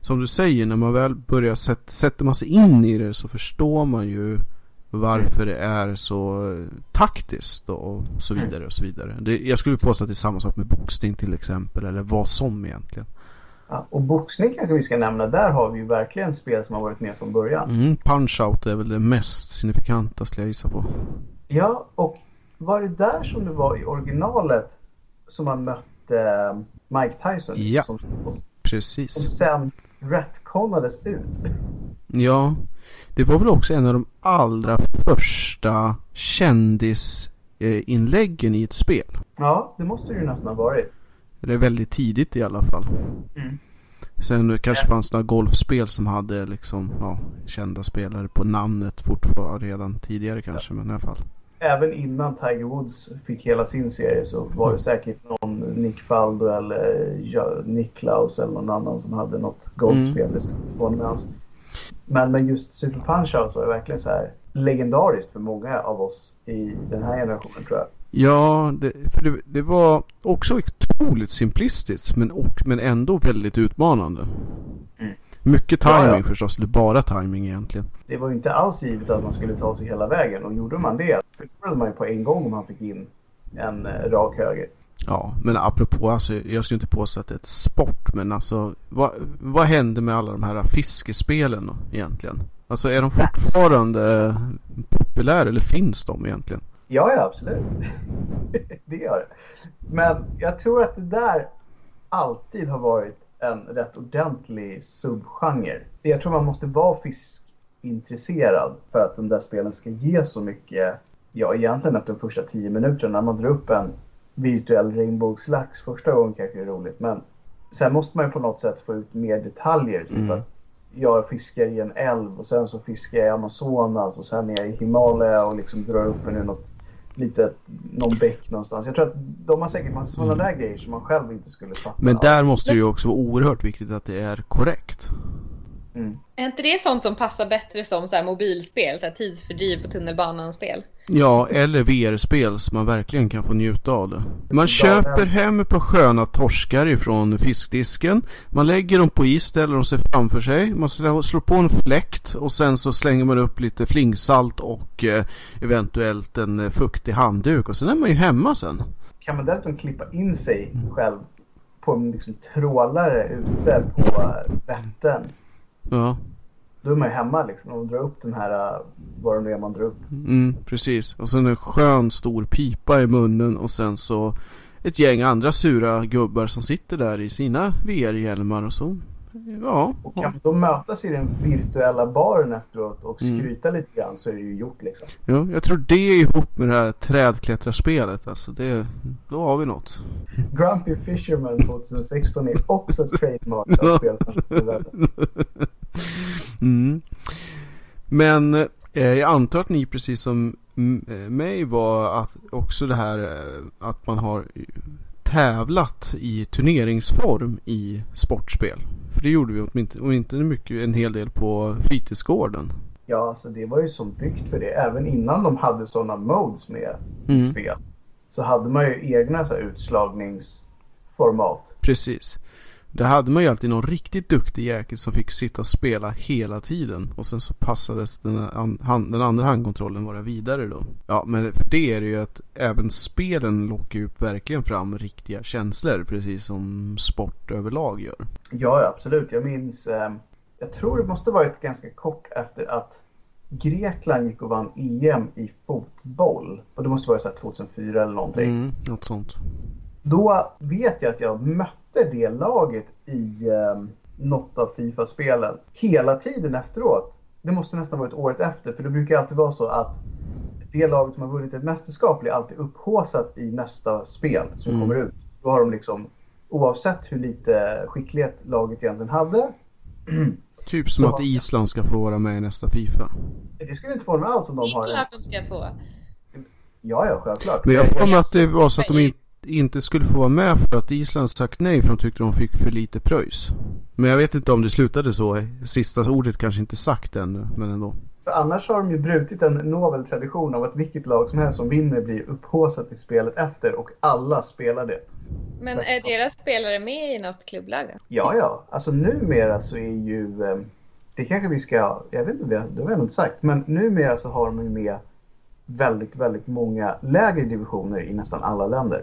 som du säger, när man väl börjar sätta, sätter man sig in i det så förstår man ju varför det är så taktiskt och så vidare och så vidare. Det, jag skulle påstå att det är samma sak med boxning till exempel eller vad som egentligen. Ja, och boxning kanske vi ska nämna. Där har vi ju verkligen spel som har varit med från början. Mm, Punch-Out är väl det mest signifikanta skulle jag gissa på. Ja, och var det där som det var i originalet som man mötte eh, Mike Tyson? Ja, som, som precis. sen retconades ut. Ja, det var väl också en av de allra första kändisinläggen i ett spel. Ja, det måste det ju nästan ha varit. Eller väldigt tidigt i alla fall. Mm. Sen kanske fanns några golfspel som hade liksom, ja, kända spelare på namnet fortfarande redan tidigare kanske, men i alla fall. Även innan Tiger Woods fick hela sin serie så var det säkert någon Nick Faldo eller ja, Niklaus eller någon annan som hade något golfspel. Mm. Alls. Men, men just Super Punch-Out var verkligen så här legendariskt för många av oss i den här generationen tror jag. Ja, det, för det, det var också otroligt simplistiskt men, och, men ändå väldigt utmanande. Mm. Mycket Ja, timing ja. förstås, eller bara timing egentligen. Det var ju inte alls givet att man skulle ta sig hela vägen och gjorde man det förlorade man ju på en gång om man fick in en eh, rak höger. Ja, men apropå, alltså, jag skulle inte påstå att det är ett sport, men alltså vad, vad hände med alla de här fiskespelen egentligen? Alltså är de fortfarande populära eller finns de egentligen? Ja, ja absolut. det gör det. Men jag tror att det där alltid har varit en rätt ordentlig subgenre. Jag tror man måste vara fiskintresserad för att de där spelen ska ge så mycket. Ja, egentligen efter de första tio minuterna när man drar upp en virtuell regnbågslax första gången kanske det är roligt. Men sen måste man ju på något sätt få ut mer detaljer. Typ Mm. att jag fiskar i en älv och sen så fiskar jag i Amazonas och sen är jag i Himalaya och liksom drar upp en ur något litet, någon bäck någonstans. Jag tror att de har säkert massa sådana där grejer som man själv inte skulle fatta. Men där alls. måste det ju också vara oerhört viktigt att det är korrekt. Mm. Är inte det sånt som passar bättre som så här mobilspel? Så här tidsfördriv på tunnelbanan-spel? Ja, eller VR-spel som man verkligen kan få njuta av det. Man köper hem ett par sköna torskar ifrån fiskdisken. Man lägger dem på is, ställer dem sig framför sig. Man slår slår på en fläkt och sen så slänger man upp lite flingsalt och eh, eventuellt en eh, fuktig handduk. Och sen är man ju hemma sen. Kan man dessutom klippa in sig själv på en liksom trålare ute på eh, Vättern. Ja, Då är man ju hemma liksom och drar upp den här, eh, vad det nu är man drar upp. mm, precis. Och sen en skön stor pipa i munnen och sen så ett gäng andra sura gubbar som sitter där i sina VR-hjälmar och så. Ja, Och kan då mötas i den virtuella baren efteråt och Mm. skryta lite grann så är det ju gjort liksom. Ja, jag tror det ihop med det här trädklättrarspelet alltså. Det, då har vi något. Grumpy Fisherman 2016 är också trademark av spelförsäljningsvärlden. Mm. Men eh, jag antar att ni precis som mm, eh, mig var att också det här eh, att man har tävlat i turneringsform i sportspel. För det gjorde vi åtminstone, inte mycket, en hel del på fritidsgården. Ja, alltså det var ju som byggt för det. Även innan de hade sådana modes med i Mm. spel. Så hade man ju egna så utslagningsformat. Precis. Där hade man ju alltid någon riktigt duktig jäkel som fick sitta och spela hela tiden. Och sen så passades den, an, han, den andra handkontrollen vara vidare då. Ja, men för det är det ju att även spelen lockar ju verkligen fram riktiga känslor. Precis som sport överlag gör. Ja, ja, absolut. Jag minns, eh, jag tror det måste varit ganska kort efter att Grekland gick och vann EM i fotboll. Och det måste vara så här 2004 eller någonting. Mm, något sånt. Då vet jag att jag mötte det laget i eh, något av Fifa-spelen hela tiden efteråt. Det måste nästan varit året efter för det brukar alltid vara så att det laget som har vunnit ett mästerskap blir alltid upphåsat i nästa spel som Mm. kommer ut. Då har de liksom oavsett hur lite skicklighet laget egentligen hade. Typ som att Island ska få vara med i nästa Fifa. Det skulle inte få mig alls om Det de är har en... klart de ska få. Ja, ja, självklart. Men jag får att det var så att de inte inte skulle få vara med för att Island sagt nej för de tyckte de fick för lite pröjs. Men jag vet inte om det slutade så. Sista ordet kanske inte sagt ännu, men ändå. För annars har de ju brutit en novel tradition av att vilket lag som helst som vinner blir upphåsat i spelet efter och alla spelar det. Men är deras spelare med i något klubblag då? Ja, ja. Alltså numera så är ju... eh, Det kanske vi ska... Jag vet inte, det har nog inte sagt. Men numera så har de ju med väldigt, väldigt många lägre divisioner i nästan alla länder.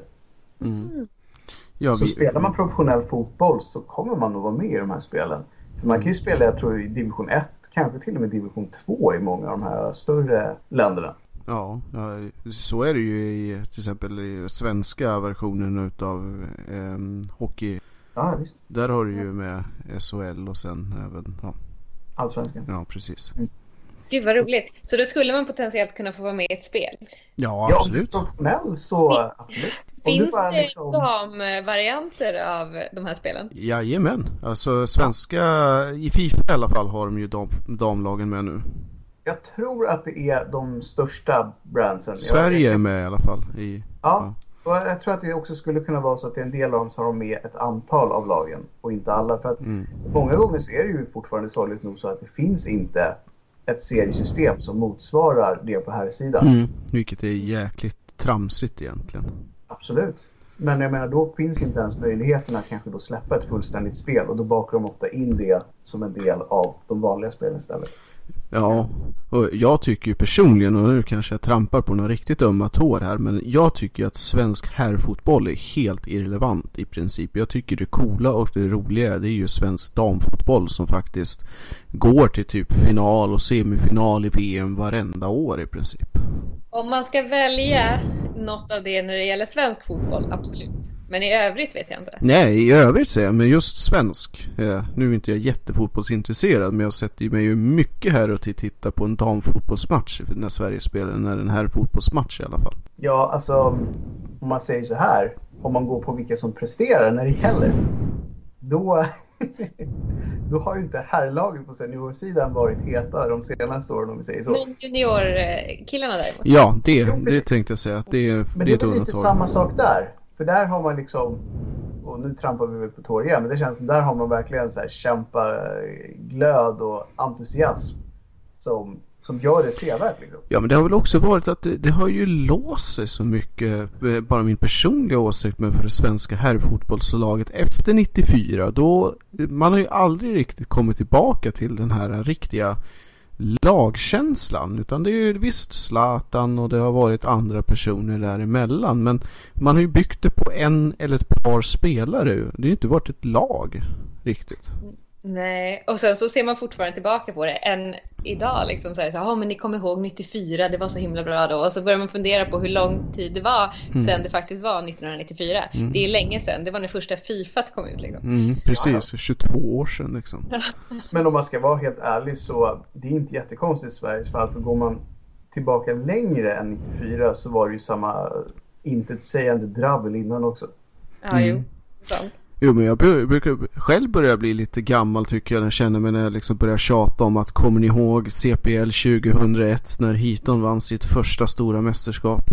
Ja, Så vi, spelar man professionell fotboll så kommer man nog vara med i de här spelen. För man kan ju spela, jag tror, i division 1, kanske till och med division 2 i många av de här större länderna. ja, ja, så är det ju i till exempel i svenska versionen utav eh, hockey. Ja, visst. Där har du ju med SHL och sen även, ja, Allsvenskan. ja precis. Gud vad roligt. Så då skulle man potentiellt kunna få vara med i ett spel. Ja, Ja, absolut. är professionell så absolut. Finns det liksom- damvarianter av de här spelen? Jajamän. Alltså svenska, i Fifa i alla fall har de ju dam, damlagen med nu. Jag tror att det är de största brandsen. Sverige är med i alla fall. I, ja, och jag tror att det också skulle kunna vara så att det är en del av dem som har med ett antal av lagen och inte alla. För att Mm. många gånger så är det ju fortfarande sorgligt nog så att det finns inte ett seriesystem som motsvarar det på här sidan. Mm. Vilket är jäkligt tramsigt egentligen. Absolut. Men jag menar då finns inte ens möjligheten att kanske då släppa ett fullständigt spel och då bakar de ofta in det som en del av de vanliga spelen istället. Ja, och jag tycker ju personligen, och nu kanske jag trampar på några riktigt ömma tår här, men jag tycker ju att svensk herrfotboll är helt irrelevant i princip. Jag tycker det coola och det roliga det är ju svensk damfotboll som faktiskt går till typ final och semifinal i VM varenda år i princip. Om man ska välja något av det när det gäller svensk fotboll, absolut. Men i övrigt vet jag inte. Nej, i övrigt säger jag, men just svensk. Eh, nu är inte jag jättefotbollsintresserad, men jag sätter ju mig ju mycket här och till titta på en damfotbollsmatch när Sverige spelar, när en herrfotbollsmatch i alla fall. Ja, alltså om man säger så här. Om man går på vilka som presterar när det gäller. Då, då har ju inte herrlaget på seniorsidan varit heta de senaste åren om vi säger så. Men juniorkillarna däremot. Ja, det, det tänkte jag säga det, är- Men det är ett det är väl lite undantag. samma sak där. För där har man liksom, och nu trampar vi väl på tår igen, men det känns som där har man verkligen så här kämpa glöd och entusiasm som, som gör det sevärt. Liksom. Ja men det har väl också varit att det, det har ju låst sig så mycket, eh, bara min personliga åsikt men för det svenska herrfotbollslaget efter 94. Då, man har ju aldrig riktigt kommit tillbaka till den här riktiga lagkänslan. Utan det är ju visst Zlatan och det har varit andra personer däremellan. Men man har ju byggt det på en eller ett par spelare. Det har ju inte varit ett lag riktigt. Nej, och sen så ser man fortfarande tillbaka på det än idag. Liksom så här, så, ah, men ni kommer ihåg 94, det var så himla bra då. Och så börjar man fundera på hur lång tid det var sen det faktiskt var 1994. Det är länge sedan, det var när första Fifa kom ut. Liksom. Mm, precis, 22 år sedan liksom. Men om man ska vara helt ärlig så det är inte jättekonstigt i Sveriges fall. För går man tillbaka längre än 94 så var det ju samma intetsägande dravel innan också. Ja, jo. Sant. Jo men jag brukar själv börja bli lite gammal tycker jag. när Jag känner mig när jag liksom börjar tjata om att kommer ni ihåg CPL 2001 när Heaton vann sitt första stora mästerskap?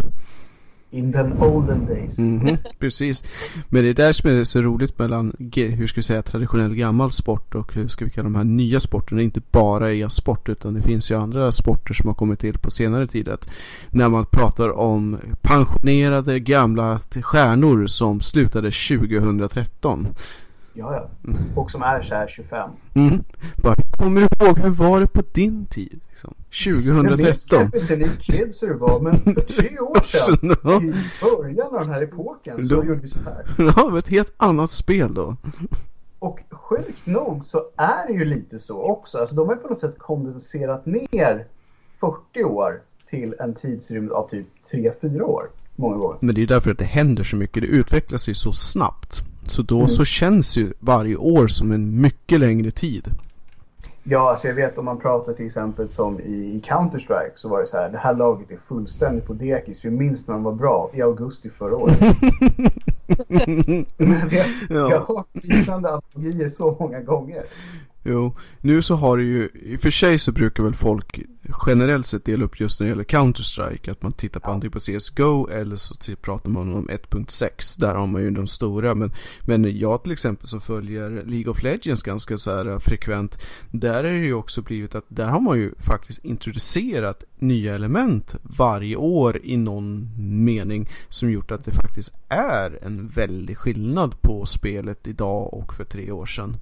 In the olden days. Mhm, precis. Men det är där som är så roligt mellan, hur ska vi säga, traditionell gammal sport och hur ska vi kalla de här nya sporterna. Inte bara e-sport utan det finns ju andra sporter som har kommit till på senare tid. Att när man pratar om pensionerade gamla stjärnor som slutade 2013. Ja, ja. Och som är så här 25. Mm. Bara, kommer du ihåg hur var det på din tid? Liksom? Jag minns 2013. kanske inte ni kids hur det var, men för tre år sedan, Ja. i början av den här epoken, så Då- gjorde vi så här. Ja, det var ett helt annat spel då. Och sjukt nog så är det ju lite så också. Alltså de har ju på något sätt kondenserat ner 40 år till en tidsrymd av typ 3-4 år. Många gånger. Men det är ju därför att det händer så mycket. Det utvecklas ju så snabbt. Så då så känns ju varje år som en mycket längre tid. Ja, alltså jag vet om man pratar till exempel som i, i Counter-Strike så var det så här. Det här laget är fullständigt på dekis. Vi minns när de var bra i augusti förra året. Men jag, jag har hört liknande analogier så många gånger. Jo, nu så har det ju, i och för sig så brukar väl folk generellt sett dela upp just när det gäller Counter-Strike. Att man tittar på Ja. antingen på CSGO eller så pratar man om 1.6. Där har man ju de stora. Men, men jag till exempel som följer League of Legends ganska så här eh, frekvent. Där är det ju också blivit att där har man ju faktiskt introducerat nya element varje år i någon mening. Som gjort att det faktiskt är en väldig skillnad på spelet idag och för tre år sedan.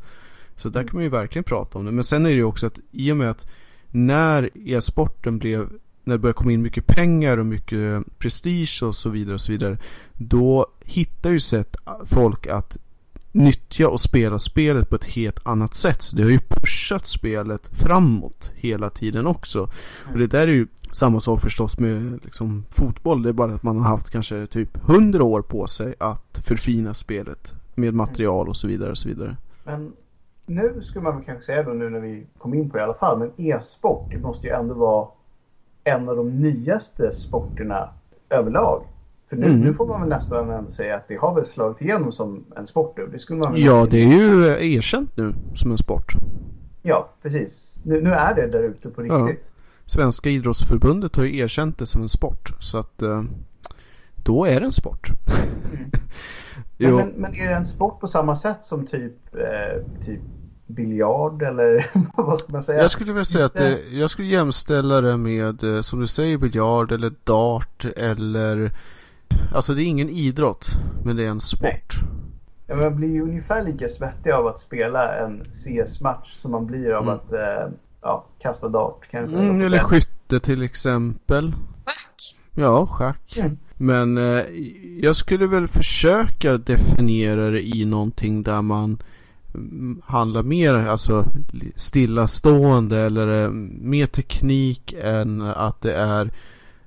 Så där kan man ju verkligen prata om det. Men sen är det ju också att i och med att när e-sporten blev när det började komma in mycket pengar och mycket prestige och så vidare och så vidare. Då hittar ju sätt folk att nyttja och spela spelet på ett helt annat sätt. Så det har ju pushat spelet framåt hela tiden också. Och det där är ju samma sak förstås med liksom fotboll. Det är bara att man har haft kanske typ 100 år på sig att förfina spelet med material och så vidare och så vidare. Men nu skulle man kanske säga då nu när vi kom in på det i alla fall. Men e-sport, det måste ju ändå vara en av de nyaste sporterna överlag. För nu, Mm. nu får man väl nästan ändå säga att det har väl slagit igenom som en sport nu. Det skulle man väl Ja, det är ju erkänt nu som en sport. Ja, precis. Nu, nu är det där ute på Ja. riktigt. Svenska idrottsförbundet har ju erkänt det som en sport. Så att eh, då är det en sport. Men, jo, men, men är det en sport på samma sätt som typ, eh, typ biljard eller vad ska man säga? jag skulle vilja säga att det, jag skulle jämställa det med, eh, som du säger, biljard eller dart eller Alltså det är ingen idrott, men det är en sport. Ja, man blir ju ungefär lika svettig av att spela en CS-match som man blir av Mm. att eh, ja, kasta dart. Kanske, Mm, eller skytte till exempel. Schack. Ja, schack. Mm. Men eh, jag skulle väl försöka definiera det i någonting där man handlar mer alltså stillastående eller eh, mer teknik än att det är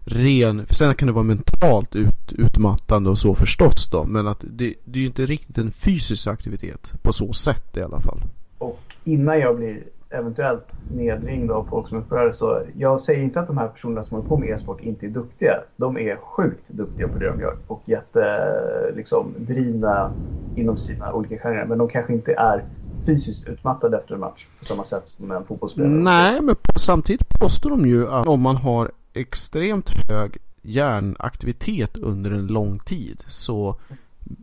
ren, för sen kan det vara mentalt ut, utmattande och så förstås då men att det, det är ju inte riktigt en fysisk aktivitet på så sätt i alla fall. Och innan jag blir eventuellt nedringd av folk som är upprörda så jag säger inte att de här personerna som håller på med e-sport inte är duktiga. De är sjukt duktiga på det de gör och jättedrivna liksom, drivna inom sina olika genrer. Men de kanske inte är fysiskt utmattade efter en match på samma sätt som en fotbollsspelare. Nej, men på, samtidigt påstår de ju att om man har extremt hög hjärnaktivitet under en lång tid så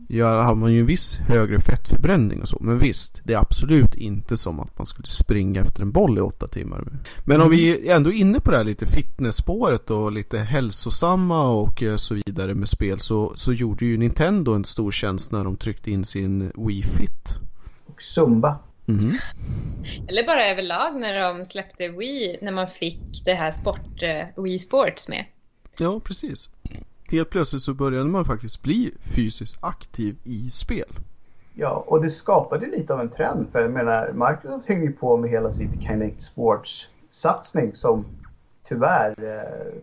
ja, har man ju en viss högre fettförbränning och så. Men visst, det är absolut inte som att man skulle springa efter en boll i åtta timmar. Men om vi är ändå är inne på det här lite fitnessspåret och lite hälsosamma och eh, så vidare med spel så, så gjorde ju Nintendo en stor tjänst när de tryckte in sin Wii Fit. Och Zumba. Mhm. Eller bara överlag när de släppte Wii, när man fick det här sport, eh, Wii Sports med. Ja, precis. Helt plötsligt så började man faktiskt bli fysiskt aktiv i spel. Ja, och det skapade lite av en trend. För jag menar, Microsoft hängde ju på med hela sitt Kinect Sports-satsning som tyvärr eh,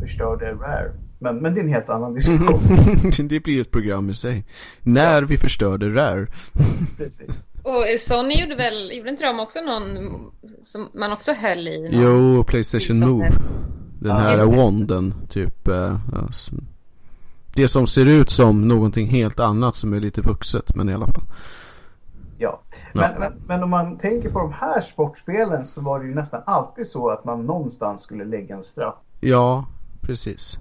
förstörde Rare. Men, men det är en helt annan diskussion. det blir ett program i sig. När vi förstörde Rare. Precis. Och Sony gjorde väl, gjorde inte de också någon som man också höll i? Någon? Jo, Playstation Move. Den Ja, här wanden, typ. eh, det som ser ut som någonting helt annat som är lite vuxet, men i alla fall. Ja. Ja. Men, men, men om man tänker på de här sportspelen så var det ju nästan alltid så att man någonstans skulle lägga en straff. Ja, precis.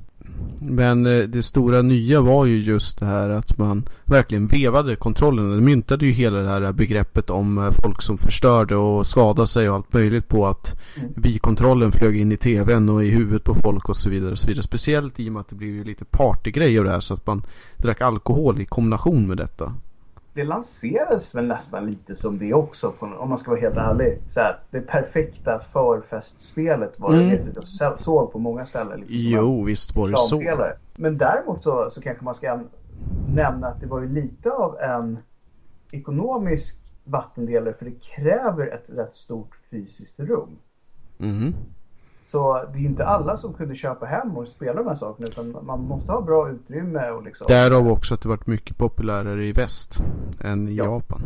Men eh, det stora nya var ju just det här att man verkligen vevade kontrollen. Det myntade ju hela det här begreppet om eh, folk som förstörde och skadade sig och allt möjligt på att Mm. Wii-kontrollen flög in i tvn och i huvudet på folk och så vidare. Och så vidare. Speciellt i och med att det blev ju lite partygrej av det här så att man drack alkohol i kombination med detta. Det lanserades väl nästan lite som det också, om man ska vara helt ärlig. Så här, det perfekta förfestspelet var det Mm. jag, såg på många ställen. Liksom, Jo, visst var det så. Men däremot så, så kanske man ska nämna att det var ju lite av en ekonomisk vattendelare för det kräver ett rätt stort fysiskt rum. Mhm. Så det är ju inte alla som kunde köpa hem och spela de här sakerna utan man måste ha bra utrymme och liksom. Därav också att det varit mycket populärare i väst än i Ja. Japan.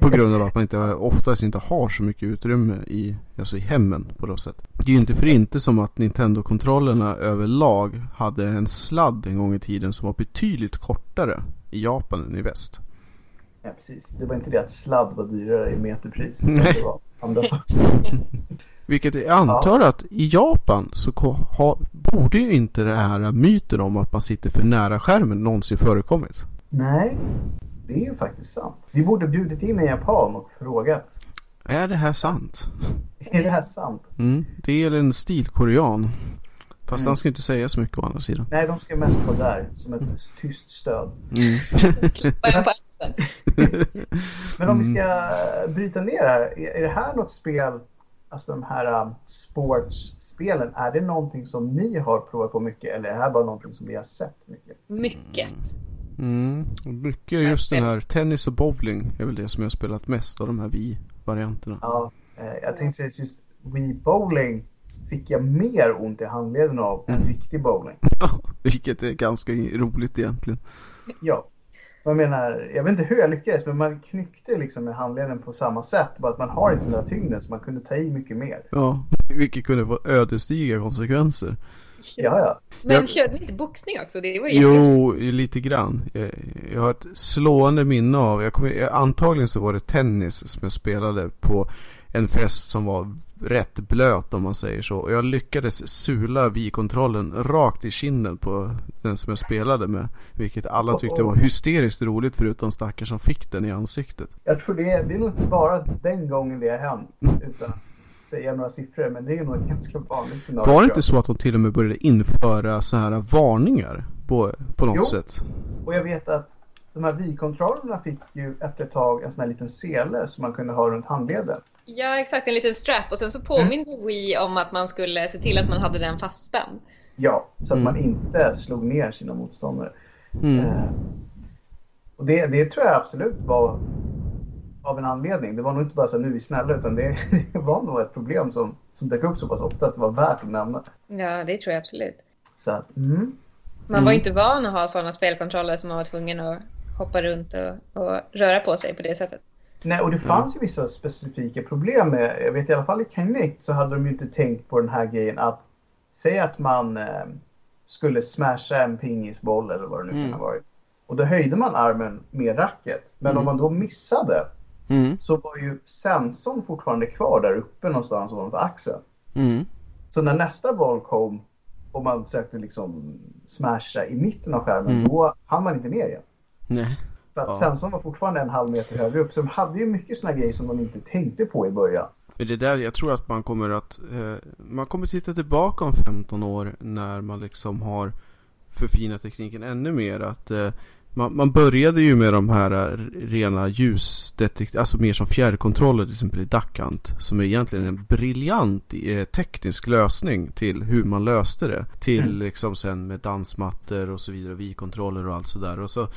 På grund av att man inte, oftast inte har så mycket utrymme i, alltså i hemmen på något sätt. Det är ju inte för inte som att Nintendo-kontrollerna överlag hade en sladd en gång i tiden som var betydligt kortare i Japan än i väst. Ja, precis. Det var inte det att sladd var dyrare i meterpris. Nej. Det var andra saker. Vilket jag antar att i Japan så ha, borde ju inte det här myten om att man sitter för nära skärmen någonsin förekommit. Nej, det är ju faktiskt sant. Vi borde bjudit in en japan och frågat. Är det här sant? Är det här sant? Mm. Det är en stilkorean. Fast Mm. han ska inte säga så mycket å andra sidan. Nej, de ska mest vara där som ett tyst stöd. Mm. Men om vi ska bryta ner här. Är är det här något spel, alltså de här um, sportspelen, är det någonting som ni har provat på mycket eller är det här bara någonting som vi har sett mycket? Mycket. Mm. Och Mycket just den här tennis och bowling är väl det som jag har spelat mest av de här Wii-varianterna. Ja, eh, jag tänkte säga just Wii Bowling fick jag mer ont i handleden av än riktig bowling. Vilket är ganska roligt egentligen. Ja. Jag menar, jag vet inte hur jag lyckades men man knyckte liksom med handleden på samma sätt. Bara att man har inte den där tyngden så man kunde ta i mycket mer. Ja, vilket kunde få ödesdigra konsekvenser. Ja, ja. Men Jag- körde ni inte boxning också? Det var. Jo, lite grann. Jag, jag har ett slående minne av, jag kommer, antagligen så var det tennis som jag spelade på en fest som var rätt blöt om man säger så. Och jag lyckades sula Wii-kontrollen rakt i kinden på den som jag spelade med. Vilket alla tyckte var hysteriskt roligt förutom stackare som fick den i ansiktet. Jag tror det är, det är nog inte bara den gången det har hänt. Utan att säga några siffror. Men det är nog ett ganska vanligt scenario. Var det inte så att de till och med började införa så här varningar på, på något Jo. sätt? Och jag vet att de här Wii-kontrollerna fick ju efter ett tag en sån här liten sele som man kunde ha runt handleden. Ja, exakt. En liten strap. Och sen så påminde Wii om att man skulle se till att man hade den fastspänd. Ja, så att Mm. man inte slog ner sina motståndare. Mm. Eh, och det, det tror jag absolut var av en anledning. Det var nog inte bara så att nu är vi snälla utan det, det var nog ett problem som, som dök upp så pass ofta att det var värt att nämna. Ja, det tror jag absolut. Så att, mm. Man var ju inte van att ha sådana spelkontroller som man var tvungen att hoppa runt och, och röra på sig på det sättet. Nej, och det fanns ju vissa specifika problem med, jag vet i alla fall i Kinect så hade de ju inte tänkt på den här grejen att säga att man eh, skulle smasha en pingisboll eller vad det nu Mm. kan ha varit. Och då höjde man armen med racket. Men Mm. om man då missade Mm. så var ju sensorn fortfarande kvar där uppe någonstans ovanför axeln. Mm. Så när nästa boll kom och man försökte liksom smasha i mitten av skärmen, Mm. då hann man inte ner igen. Nej. För att Ja. sensorn var fortfarande en halv meter högre upp. Så de hade ju mycket såna grejer som de inte tänkte på i början. Men det där, jag tror att man kommer att eh, Man kommer titta tillbaka om 15 år när man liksom har Förfinat tekniken ännu mer att eh, man, man började ju med de här eh, rena ljusdetektiv, alltså mer som fjärrkontroller till exempel i Duckhunt Som är egentligen en briljant eh, teknisk lösning till hur man löste det Till Mm. liksom sen med dansmattor och så vidare, vi-kontroller och allt sådär och så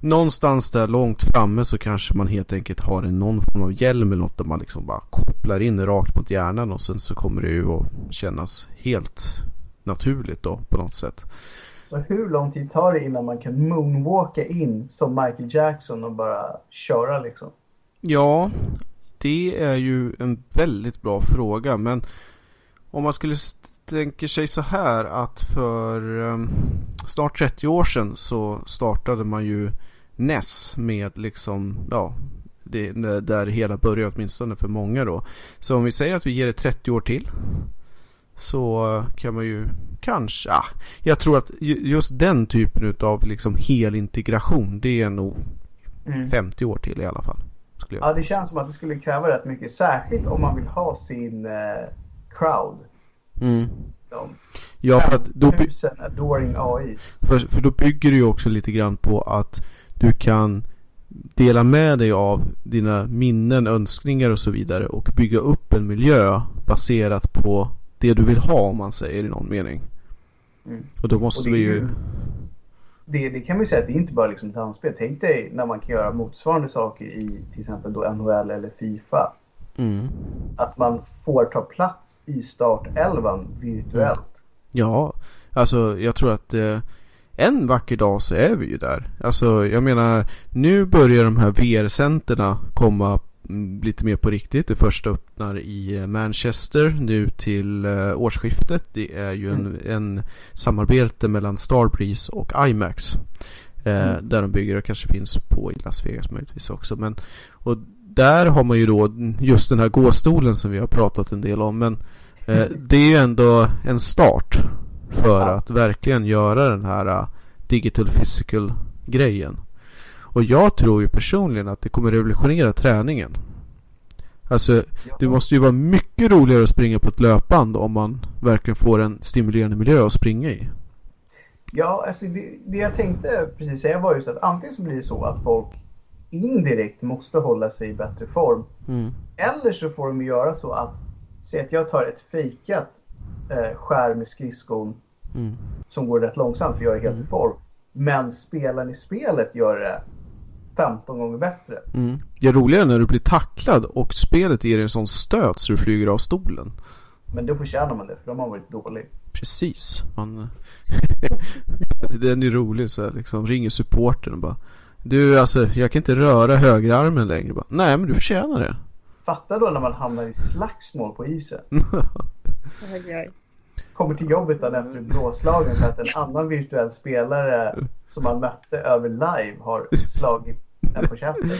Någonstans där långt framme så kanske man helt enkelt har en någon form av hjälm eller något där man liksom bara kopplar in rakt mot hjärnan och sen så kommer det ju att kännas helt naturligt då på något sätt. Så hur lång tid tar det innan man kan moonwalka in som Michael Jackson och bara köra liksom? Ja, det är ju en väldigt bra fråga men om man skulle tänka sig så här att för ehm, snart 30 år sedan så startade man ju NES med liksom, ja, det, där det hela började åtminstone för många då. Så om vi säger att vi ger det 30 år till så kan man ju kanske, ja, jag tror att ju- just den typen av liksom helintegration det är nog 50 år till i alla fall. Ja, det känns som att det skulle kräva rätt mycket. Särskilt om man vill ha sin eh, crowd. Mm. Ja, för att då, by- 5000 adoring AIs. för, för då bygger det ju också lite grann på att du kan dela med dig av dina minnen, önskningar och så vidare och bygga upp en miljö baserat på det du vill ha om man säger i någon mening. Mm. Och då måste Och vi ju... ju- Det, det kan vi säga att det är inte bara liksom dansspel. Tänk dig när man kan göra motsvarande saker i till exempel då NHL eller Fifa. Mm. Att man får ta plats i startelvan virtuellt. Ja, alltså jag tror att eh, en vacker dag så är vi ju där. Alltså jag menar, nu börjar de här VR-centerna komma mm, lite mer på riktigt. Det första öppnar i eh, Manchester nu till eh, årsskiftet. Det är ju en, en samarbete mellan Starbreeze och IMAX. Eh, Mm. Där de bygger och kanske finns på i Las Vegas möjligtvis också. Men, och där har man ju då just den här gåstolen som vi har pratat en del om. Men eh, det är ju ändå en start för att verkligen göra den här uh, digital physical grejen. Och jag tror ju personligen att det kommer revolutionera träningen. Alltså det måste ju vara mycket roligare att springa på ett löpband om man verkligen får en stimulerande miljö att springa i. Ja, alltså det, det jag tänkte precis säga var just att antingen så blir det så att folk indirekt måste hålla sig i bättre form. Mm. Eller så får de göra så att, säg att jag tar ett fejkat eh, skär med skridskon Mm. som går rätt långsamt för jag är helt i form. Men spelaren i spelet gör det 15 gånger bättre. Mm. Det är roligare när du blir tacklad och spelet ger dig en sån stöt så du flyger av stolen. Men då förtjänar man det för de har varit dålig. Precis. Man... Den är rolig så här, liksom. Ringer supporten och bara Du alltså, jag kan inte röra högerarmen längre. Bara, Nej men du förtjänar det. Fatta då när man hamnar i slagsmål på isen. Kommer till jobbet dagen efter blåslagen för att en annan virtuell spelare som man mötte över live har slagit på käften.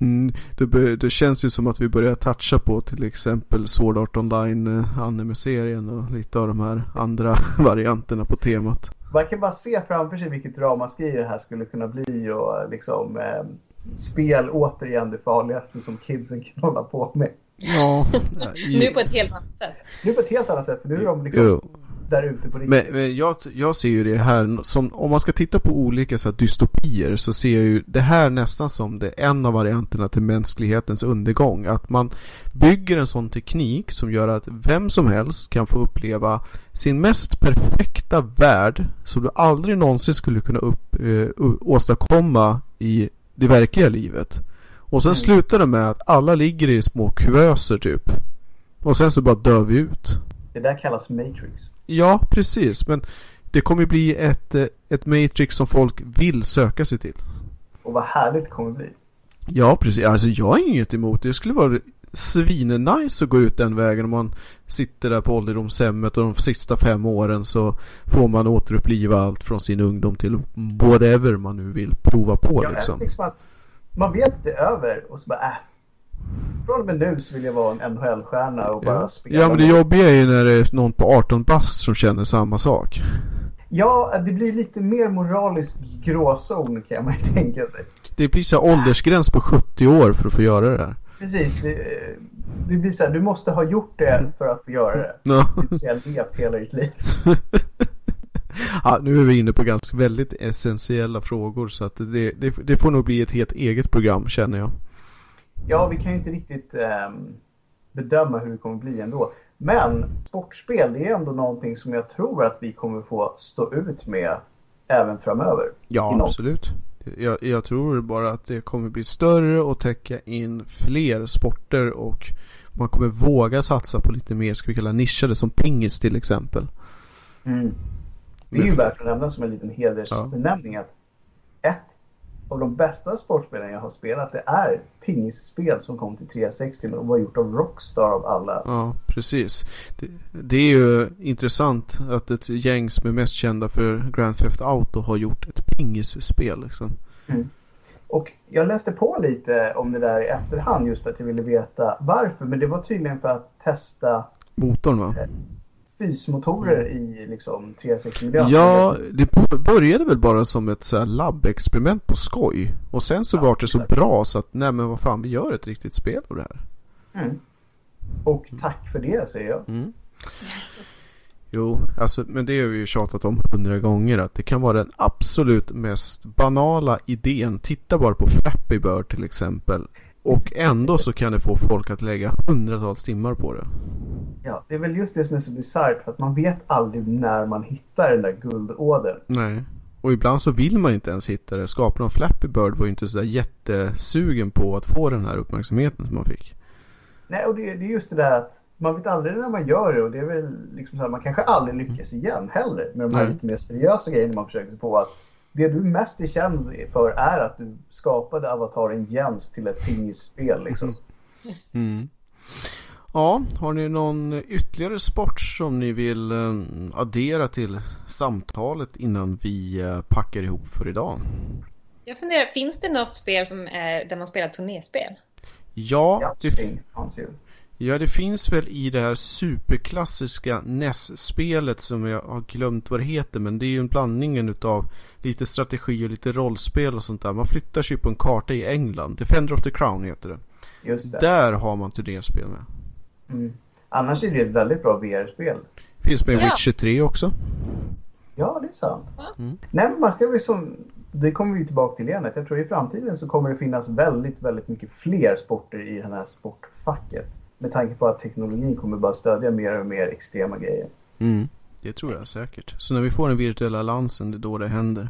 Mm, det, det känns ju som att vi börjar toucha på till exempel Sword Art Online eh, anime-serien och lite av de här andra varianterna på temat. Man kan bara se framför sig vilket ramaskri det här skulle kunna bli och liksom eh, spel återigen det farligaste som kidsen kan hålla på med. Ja. Nu på ett helt annat sätt. Nu på ett helt annat sätt för nu är de liksom Jo. Där ute på riktigt. Men, men jag, jag ser ju det här som, om man ska titta på olika så här, dystopier så ser jag ju det här nästan som det en av varianterna till mänsklighetens undergång. Att man bygger en sån teknik som gör att vem som helst kan få uppleva sin mest perfekta värld som du aldrig någonsin skulle kunna upp, eh, åstadkomma i det verkliga livet. Och sen Mm. slutar det med att alla ligger i små kuvöser typ. Och sen så bara dör vi ut. Det där kallas Matrix. Ja, precis. Men det kommer bli ett, eh, ett Matrix som folk vill söka sig till. Och vad härligt det kommer bli. Ja, precis. Alltså jag har inget emot det. Det skulle vara svinnice att gå ut den vägen om man sitter där på ålderdomshemmet och de sista fem åren så får man återuppliva allt från sin ungdom till whatever man nu vill prova på Ja, liksom. liksom att man vet det över och så bara äh. Från och med nu så vill jag vara en NHL-stjärna och bara Ja. spela. ja, men det jobbiga är ju när det är någon på 18 bast som känner samma sak. Ja, det blir lite mer moralisk gråzon kan man ju tänka sig. Det blir så här åldersgräns på 70 år för att få göra det här. Precis. Det, det blir så här, du måste ha gjort det för att få göra det. Det vill säga levt hela ditt liv. Ja, nu är vi inne på ganska väldigt essentiella frågor så att det, det, det får nog bli ett helt eget program känner jag. Ja, vi kan ju inte riktigt ehm, bedöma hur det kommer bli ändå. Men sportspel, det är ändå någonting som jag tror att vi kommer få stå ut med även framöver. Ja, Inom. absolut. Jag, jag tror bara att det kommer bli större och täcka in fler sporter och man kommer våga satsa på lite mer, ska vi kalla nischade, som pingis till exempel. Mm. Det är ju värt att nämna som en liten hedersbenämning att ett av de bästa sportspelen jag har spelat det är pingisspel som kom till 360 och var gjort av Rockstar av alla. Ja, precis. Det, det är ju intressant att ett gäng som är mest kända för Grand Theft Auto har gjort ett pingisspel liksom. Och jag läste på lite om det där i efterhand just för att jag ville veta varför. Men det var tydligen för att testa Motorn va? Fysmotorer i liksom 360-miljön. Ja, det började väl bara som ett så labbexperiment på skoj. Och sen så Ja, var det så exakt. bra så att nej men vad fan vi gör ett riktigt spel av det här. Mm. Och tack för det säger jag. Mm. Jo, alltså men det har vi ju tjatat om hundra gånger att det kan vara den absolut mest banala idén. Titta bara på Flappy Bird till exempel. Och ändå så kan det få folk att lägga hundratals timmar på det. Ja, det är väl just det som är så bisarrt för att man vet aldrig när man hittar den där guldådern. Nej. Och ibland så vill man inte ens hitta det. Skaparen av Flappy Bird var ju inte sådär jättesugen på att få den här uppmärksamheten som man fick. Nej, och det, det är just det där att man vet aldrig när man gör det och det är väl liksom så här, man kanske aldrig lyckas igen heller med de här Nej. lite mer seriösa grejerna man försöker på. Att det du mest är känd för är att du skapade avataren Jens till ett pingisspel liksom. Mm. Ja, har ni någon ytterligare sport som ni vill eh, addera till samtalet innan vi eh, packar ihop för idag? Jag funderar, finns det något spel som är, där man spelar turnéspel? Ja, det, ja, det finns väl i det här superklassiska NES-spelet som jag har glömt vad det heter. Men det är ju en blandning utav lite strategi och lite rollspel och sånt där. Man flyttar sig på en karta i England. Defender of the Crown heter det. Just det. Där har man turnerspel med. Mm. Annars är det ett väldigt bra VR-spel. Finns med i Ja. Witcher 3 också. Ja, det är sant. Mm. Nej, men man ska väl som, det kommer vi tillbaka till igen. Jag tror i framtiden så kommer det finnas väldigt, väldigt mycket fler sporter i det här sportfacket. Med tanke på att teknologin kommer bara stödja mer och mer extrema grejer. Mm. Det tror jag säkert. Så när vi får den virtuella lansen, det är då det händer.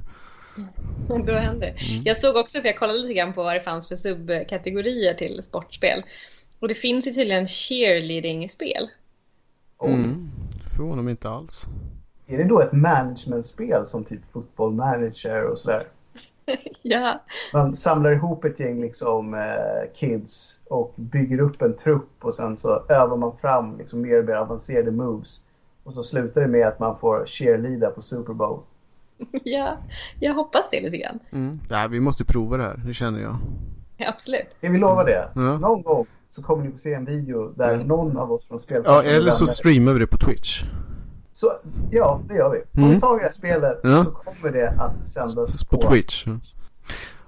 Då händer det. Jag såg också att jag kollade lite grann på vad det fanns för subkategorier till sportspel. Och det finns ju tydligen cheerleading-spel. Och Mm. Förvånar mig inte alls. Är det då ett managementspel som typ football manager och sådär? Ja, Man samlar ihop ett gäng liksom, eh, kids och bygger upp en trupp och sen så övar man fram liksom, mer och mer avancerade moves. Och så slutar det med att man får cheerleada på Super Bowl. ja, jag hoppas det lite grann. Mm. Nej, vi måste prova det här, det känner jag. Ja, absolut. Ska vi lova det? Ja. Någon gång så kommer ni få se en video där Mm. någon av oss från Ja, spelplanen eller så streamar vi det på Twitch. Så Ja, det gör vi. Om Mm. vi tar det här spelet Ja. så kommer det att sändas På Twitch.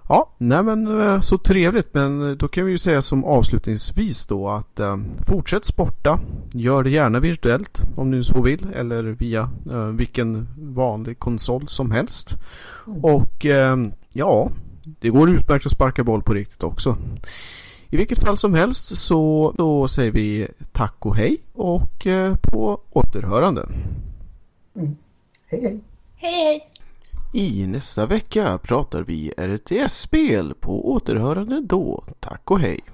Ja, nej men eh, så trevligt. Men eh, då kan vi ju säga som avslutningsvis då att eh, fortsätt sporta. Gör det gärna virtuellt om ni så vill. Eller via eh, vilken vanlig konsol som helst. Och eh, ja, det går utmärkt att sparka boll på riktigt också. I vilket fall som helst så då säger vi tack och hej och eh, på återhörande. Hej hej! Hej, hej! I nästa vecka pratar vi RTS-spel på återhörande då. Tack och hej!